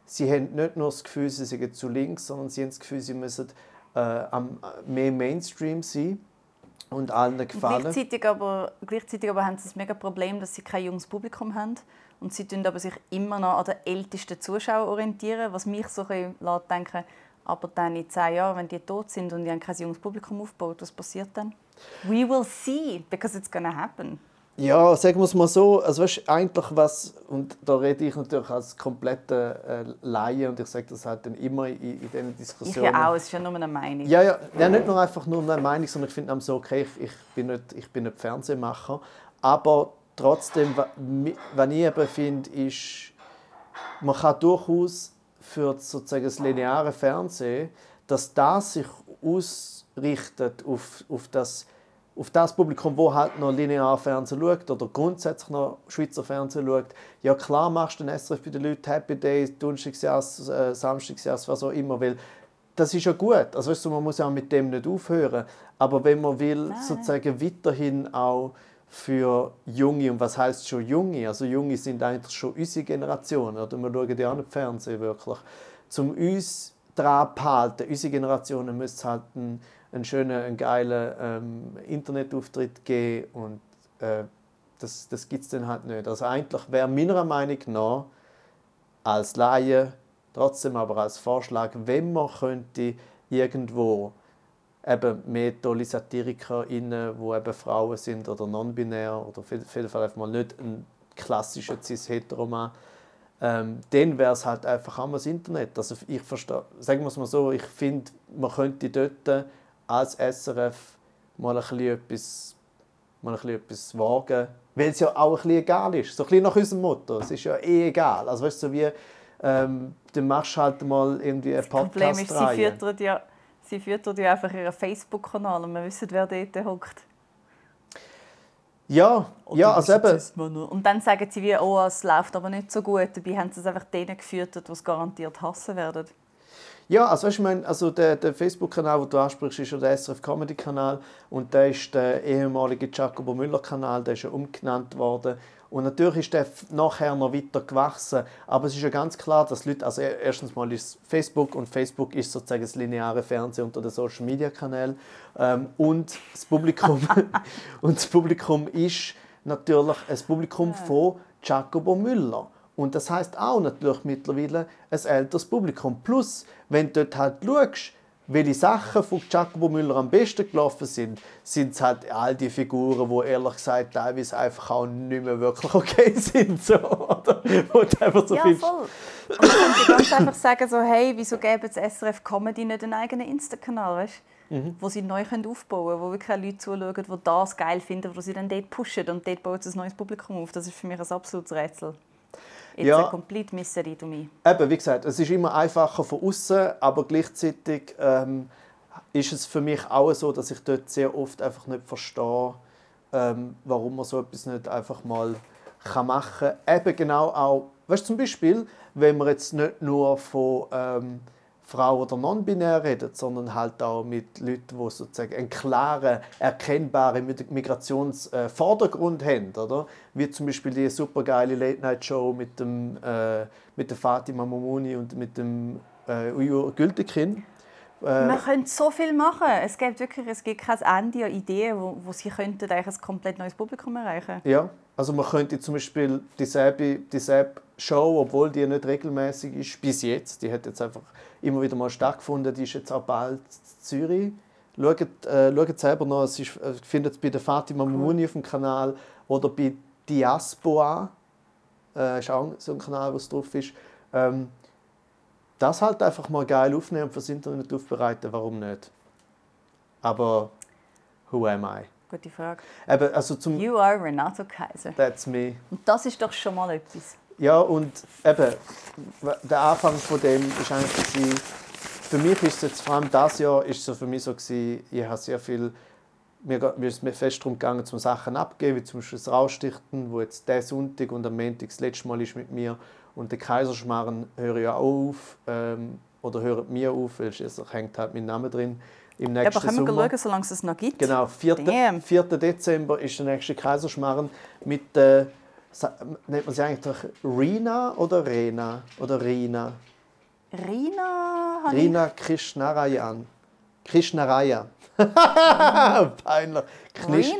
sie haben nicht nur das Gefühl, sie sind zu links, sondern sie haben das Gefühl, sie müssen äh, am, mehr Mainstream sein und allen gefallen. Gleichzeitig aber, gleichzeitig aber haben sie das mega Problem, dass sie kein junges Publikum haben. Und sie tun aber sich immer noch an den ältesten Zuschauer orientieren, was mich so ein bisschen lässt denken aber dann in zehn Jahren, wenn die tot sind und die haben kein junges Publikum aufgebaut, was passiert dann? We will see, because it's gonna happen. Ja, sagen wir es mal so, also weißt, eigentlich was, und da rede ich natürlich als kompletter äh, Laie und ich sage das halt dann immer in, in diesen Ich Diskussionen. ja auch, es ist ja nur eine Meinung. Ja, ja, ja, nicht nur einfach nur eine Meinung, sondern ich finde auch so, okay, ich, ich, bin nicht, ich bin nicht Fernsehmacher, aber trotzdem, was ich eben finde, ist, man kann durchaus für sozusagen das lineare Fernsehen, dass das sich ausrichtet auf, auf, das, auf das Publikum, wo halt noch linear Fernsehen schaut oder grundsätzlich noch Schweizer Fernsehen schaut. Ja klar machst du den SRF bei den Leuten Happy Days, Donnerstagsjass, äh, Samstagsjass, was auch immer, weil das ist ja gut. Also weißt du, man muss ja auch mit dem nicht aufhören. Aber wenn man will, sozusagen weiterhin auch für Junge, und was heißt schon Junge? Also Junge sind eigentlich schon unsere Generation, oder? Wir schauen ja auch nicht Fernsehen wirklich. Zum uns dran behalten, unsere Generationen müssen halt einen, einen schönen, einen geilen ähm, Internetauftritt geben und äh, das, das gibt es dann halt nicht. Also eigentlich wäre meiner Meinung nach als Laie, trotzdem aber als Vorschlag, wenn man könnte irgendwo eben mehr tolle SatirikerInnen, die eben Frauen sind oder non-binär oder auf jeden Fall einfach mal nicht ein klassischer cis-heteroman, ähm, dann wäre es halt einfach auch mal das Internet. Also ich verstehe, sagen wir es mal so, ich finde, man könnte dort als SRF mal ein bisschen etwas, mal ein bisschen etwas wagen, weil es ja auch ein bisschen egal ist. So ein bisschen nach unserem Motto, es ist ja eh egal. Also weißt du, so wie, ähm, dann machst du halt mal irgendwie eine Das Problem ist, sie füttert ja, sie füttert ja einfach ihren Facebook-Kanal und wir wissen, wer dort hockt. Ja, ja, also eben, Und dann sagen sie wie, oh, es läuft aber nicht so gut. Dabei haben sie es einfach denen gefüttert, die es garantiert hassen werden. Ja, also weißt, ich meine, also der, der Facebook-Kanal, den du ansprichst, ist ja der SRF Comedy-Kanal und der ist der ehemalige Jacobo Müller-Kanal, der ist ja umgenannt worden. Und natürlich ist der nachher noch weiter gewachsen, aber es ist ja ganz klar, dass Leute, also erstens mal ist Facebook und Facebook ist sozusagen das lineare Fernsehen unter den Social Media Kanälen ähm, und das Publikum (laughs) und das Publikum ist natürlich ein Publikum von Jacobo Müller. Und das heißt auch natürlich mittlerweile ein älteres Publikum. Plus, wenn du dort halt schaust, welche Sachen von Giacomo Müller am besten gelaufen sind, sind es halt all die Figuren, die ehrlich gesagt teilweise einfach auch nicht mehr wirklich okay (laughs) sind. So, oder? Wo du einfach so ja, findest, voll. Und man könnte ganz einfach sagen, so, hey, wieso geben das SRF Comedy nicht einen eigenen Insta-Kanal, weißt? Mhm. wo sie neu können aufbauen können, wo wirklich auch Leute zuschauen, die das geil finden, wo sie dann dort pushen und dort baut es ein neues Publikum auf. Das ist für mich ein absolutes Rätsel. It's Ja. a complete mystery to me. Eben, wie gesagt, es ist immer einfacher von außen, aber gleichzeitig ähm, ist es für mich auch so, dass ich dort sehr oft einfach nicht verstehe, ähm, warum man so etwas nicht einfach mal kann machen kann. Eben genau auch, weißt du, zum Beispiel, wenn wir jetzt nicht nur von ähm, Frau oder non-binär reden, sondern halt auch mit Leuten, die sozusagen einen klaren, erkennbaren Migrationsvordergrund haben, oder? Wie zum Beispiel die supergeile Late-Night-Show mit dem äh, mit der Fatima Momuni und mit dem äh, Uyur Gültekin. Äh, Man könnte so viel machen. Es gibt wirklich es gibt kein Ende an Ideen, wo, wo sie könnten eigentlich ein komplett neues Publikum erreichen Ja, also man könnte zum Beispiel dieselbe, dieselbe Show, obwohl die nicht regelmäßig ist, bis jetzt, die hat jetzt einfach immer wieder mal stattgefunden, die ist jetzt auch bald in Zürich. Schaut, äh, schaut selber noch, es ist, äh, findet es bei der Fatima Mouni auf dem Kanal oder bei Diaspora, äh, ist auch so ein Kanal, wo es drauf ist. Ähm, das halt einfach mal geil aufnehmen und fürs Internet aufbereiten, warum nicht? Aber who am I? Gute Frage. Eben, also zum, You are Renato Kaiser. that's me. Und das ist doch schon mal etwas. Ja, und eben, der Anfang von dem ist eigentlich gewesen, für mich ist es jetzt, vor allem das Jahr, ist es so für mich so gewesen, ich habe sehr viel, mir, mir ist mir fest darum gegangen, zum Sachen abgeben, wie zum Beispiel das Rausstichten, wo jetzt der Sonntag und am Montag das letzte Mal ist mit mir und der Kaiserschmarren höre ja auch auf, ähm, oder hört mir auf, weil es hängt halt mein Name drin, im nächsten aber können wir schauen, solange es es noch gibt? Genau, 4. Damn. 4. Dezember ist der nächste Kaiserschmarren mit der, sa- nennt man sie eigentlich doch Rina oder Rena? Oder Rina? Rina Rina Krishnarayan. Krishnarayan. (laughs) Peinlich. ich... Knish,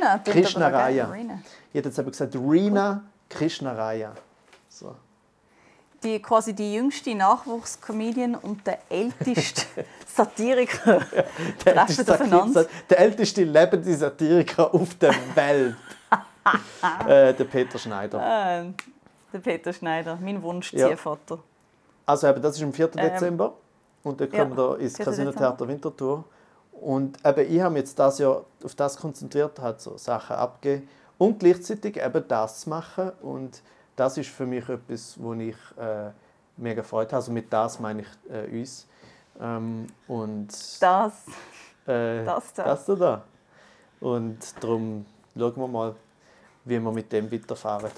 Rina. Rina. Ich hätte jetzt aber gesagt Rina Krishnarayan. So. Die, quasi die jüngste Nachwuchscomedian und der älteste (laughs) Satiriker treffen aufeinander. Der älteste lebende Satiriker auf der Welt. (laughs) äh, der Peter Schneider. Äh, der Peter Schneider, mein Ja. Wunschziehvater. Also eben, das ist am 4. Dezember und dann Ähm, ja, kommen wir ins 4. Casino. Theater Winterthur. Und eben, ich habe mich jetzt das Jahr auf das konzentriert, halt so Sachen abgeben und gleichzeitig eben das zu machen. Und das ist für mich etwas, wo ich äh, mega Freude habe. Also mit das meine ich äh, uns. Ähm, und Das. äh, das da. das da. Und darum schauen wir mal, wie wir mit dem weiterfahren.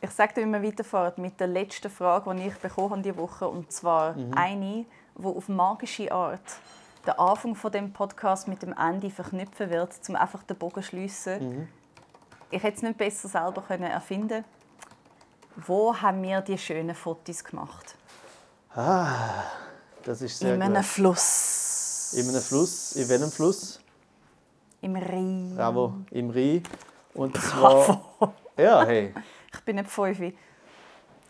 Ich sage dir, wie wir weiterfahren mit der letzten Frage, die ich bekommen habe diese Woche. Und zwar Mhm. eine, die auf magische Art den Anfang von dem Podcast mit dem Ende verknüpfen wird, um einfach den Bogen zu schliessen. Mhm. Ich hätte es nicht besser selber können erfinden Wo haben wir die schönen Fotos gemacht? Ah, das ist sehr In einem gut. Fluss. In einem Fluss. In welchem Fluss? Im Rhein. Bravo, im Rhein. Und (laughs) zwar. Ja, hey. Ich bin nicht fünf.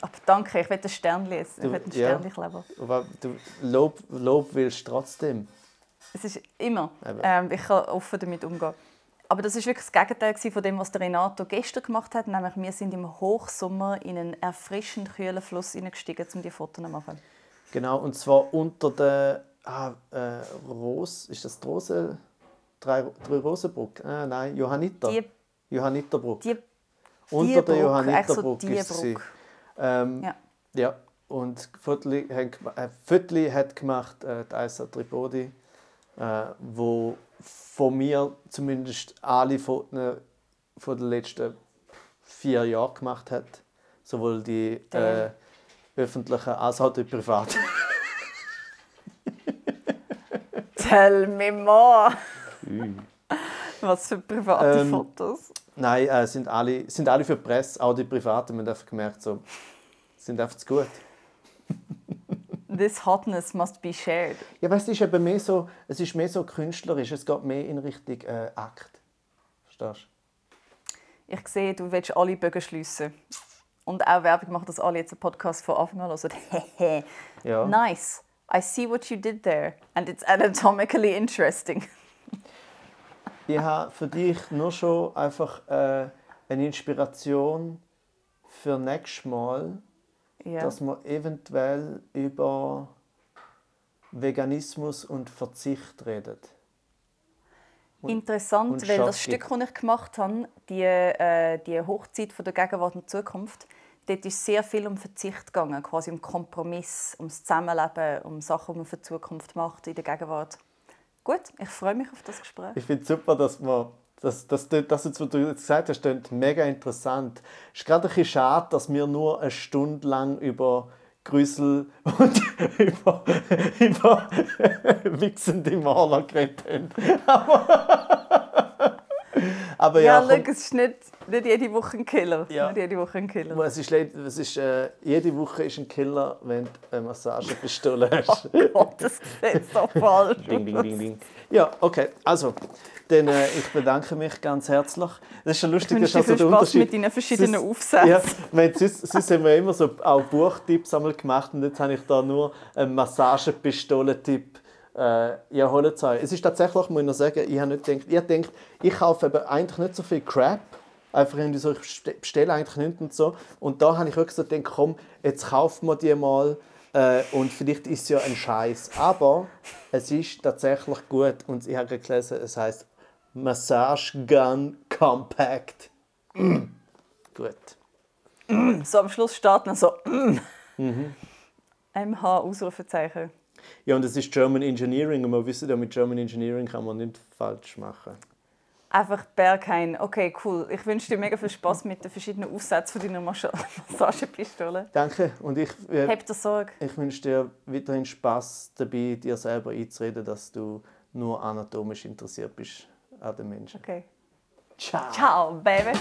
Aber danke, ich will ein Sternchen essen. Ich will ein. Sternchen kleben. Aber Du Lob, Lob willst du trotzdem. Es ist immer. Ähm, ich kann offen damit umgehen. Aber das ist wirklich das Gegenteil von dem, was der Renato gestern gemacht hat. Nämlich, wir sind im Hochsommer in einen erfrischend kühlen Fluss hineingestiegen, um die Fotos zu machen. Genau, und zwar unter der ah, äh, Rose. Ist das die Rose? Drei, drei Rosenbrücke? Ah, nein, Johanniter. Die, Johanniterbrücke. die, unter der Brücke, Johanniterbrücke eigentlich so die ist sie. Ähm, Ja. Ja, und Viertli äh, Viertli hat gemacht äh, die Aisa Tripodi, äh, wo von mir zumindest alle Fotos von den letzten vier Jahren gemacht hat. Sowohl die äh, öffentlichen als auch die privaten. Tell me more. Was für private Ähm, Fotos. Nein, äh, sind, alle, sind alle für die Presse, auch die privaten. Man hat gemerkt, so, sind einfach zu gut. This hotness must be shared. Ja, weißt du, es ist eben mehr so, es ist mehr so künstlerisch. Es geht mehr in Richtung äh, Akt. Verstehst Ich sehe, du willst alle Bögen schliessen. Und auch Werbung machen, dass alle jetzt einen Podcast von Anfang an hören. du? (laughs) Ja. nice. I see what you did there. And it's anatomically interesting. Ich habe für dich nur schon einfach äh, eine Inspiration für nächstes Mal, Ja. dass wir eventuell über Veganismus und Verzicht reden. Interessant, und weil das. Stück, das ich gemacht habe, die, äh, die Hochzeit von der Gegenwart und Zukunft, dort ist sehr viel um Verzicht gegangen, quasi um Kompromiss, ums Zusammenleben, um Sachen, die man für die Zukunft macht in der Gegenwart. Gut, ich freue mich auf das Gespräch. Ich finde es super, dass man das, das, das, was du jetzt gesagt hast, klingt mega interessant. Es ist gerade ein bisschen schade, dass wir nur eine Stunde lang über Grüssel (laughs) und über, über (laughs) wichsende Maler geredet haben. Aber, (laughs) aber Ja, ja, komm, es ist nicht, nicht jede Woche ein Killer. Ja. Nicht jede Woche ein Killer. es ist, es ist äh, jede Woche ist ein Killer, wenn du eine Massagepistole (laughs) hast. Gott, das sieht so falsch (laughs) Ding, ding, ding, ding. Ja, okay. Also, dann, äh, ich bedanke mich ganz herzlich. Das ist schon lustig, Ich das wünsche ist dir also der Spaß Unterschied. mit deinen verschiedenen Aufsätzen. Ja, meine, sonst, sonst haben wir immer so auch Buchtipps einmal gemacht und jetzt habe ich da nur einen Massagepistolentipp äh, ja, zu euch. Es ist tatsächlich, muss ich noch sagen, ich habe nicht gedacht, ich denke, ich kaufe eben eigentlich nicht so viel Crap. Einfach irgendwie so, ich beste- bestelle eigentlich nichts und so. Und da habe ich wirklich so gedacht, komm, jetzt kaufen wir die mal äh, und vielleicht ist es ja ein Scheiß. Aber es ist tatsächlich gut und ich habe gelesen, es heißt Massage Gun Compact. Mm. (clears throat) Gut. So am Schluss steht noch so (clears throat) Mhm. MH Ausrufezeichen. Ja, und es ist German Engineering und wir wissen ja, mit German Engineering kann man nicht falsch machen. Einfach Berghain. Okay, cool. Ich wünsche dir mega viel Spaß mit den verschiedenen Aufsätzen von deiner Mas- Massagepistole. Danke und ich, äh, Habt ihr Sorge. ich wünsche dir weiterhin Spaß dabei, dir selber einzureden, dass du nur anatomisch interessiert bist an den Menschen. Okay. Ciao. Ciao, Baby.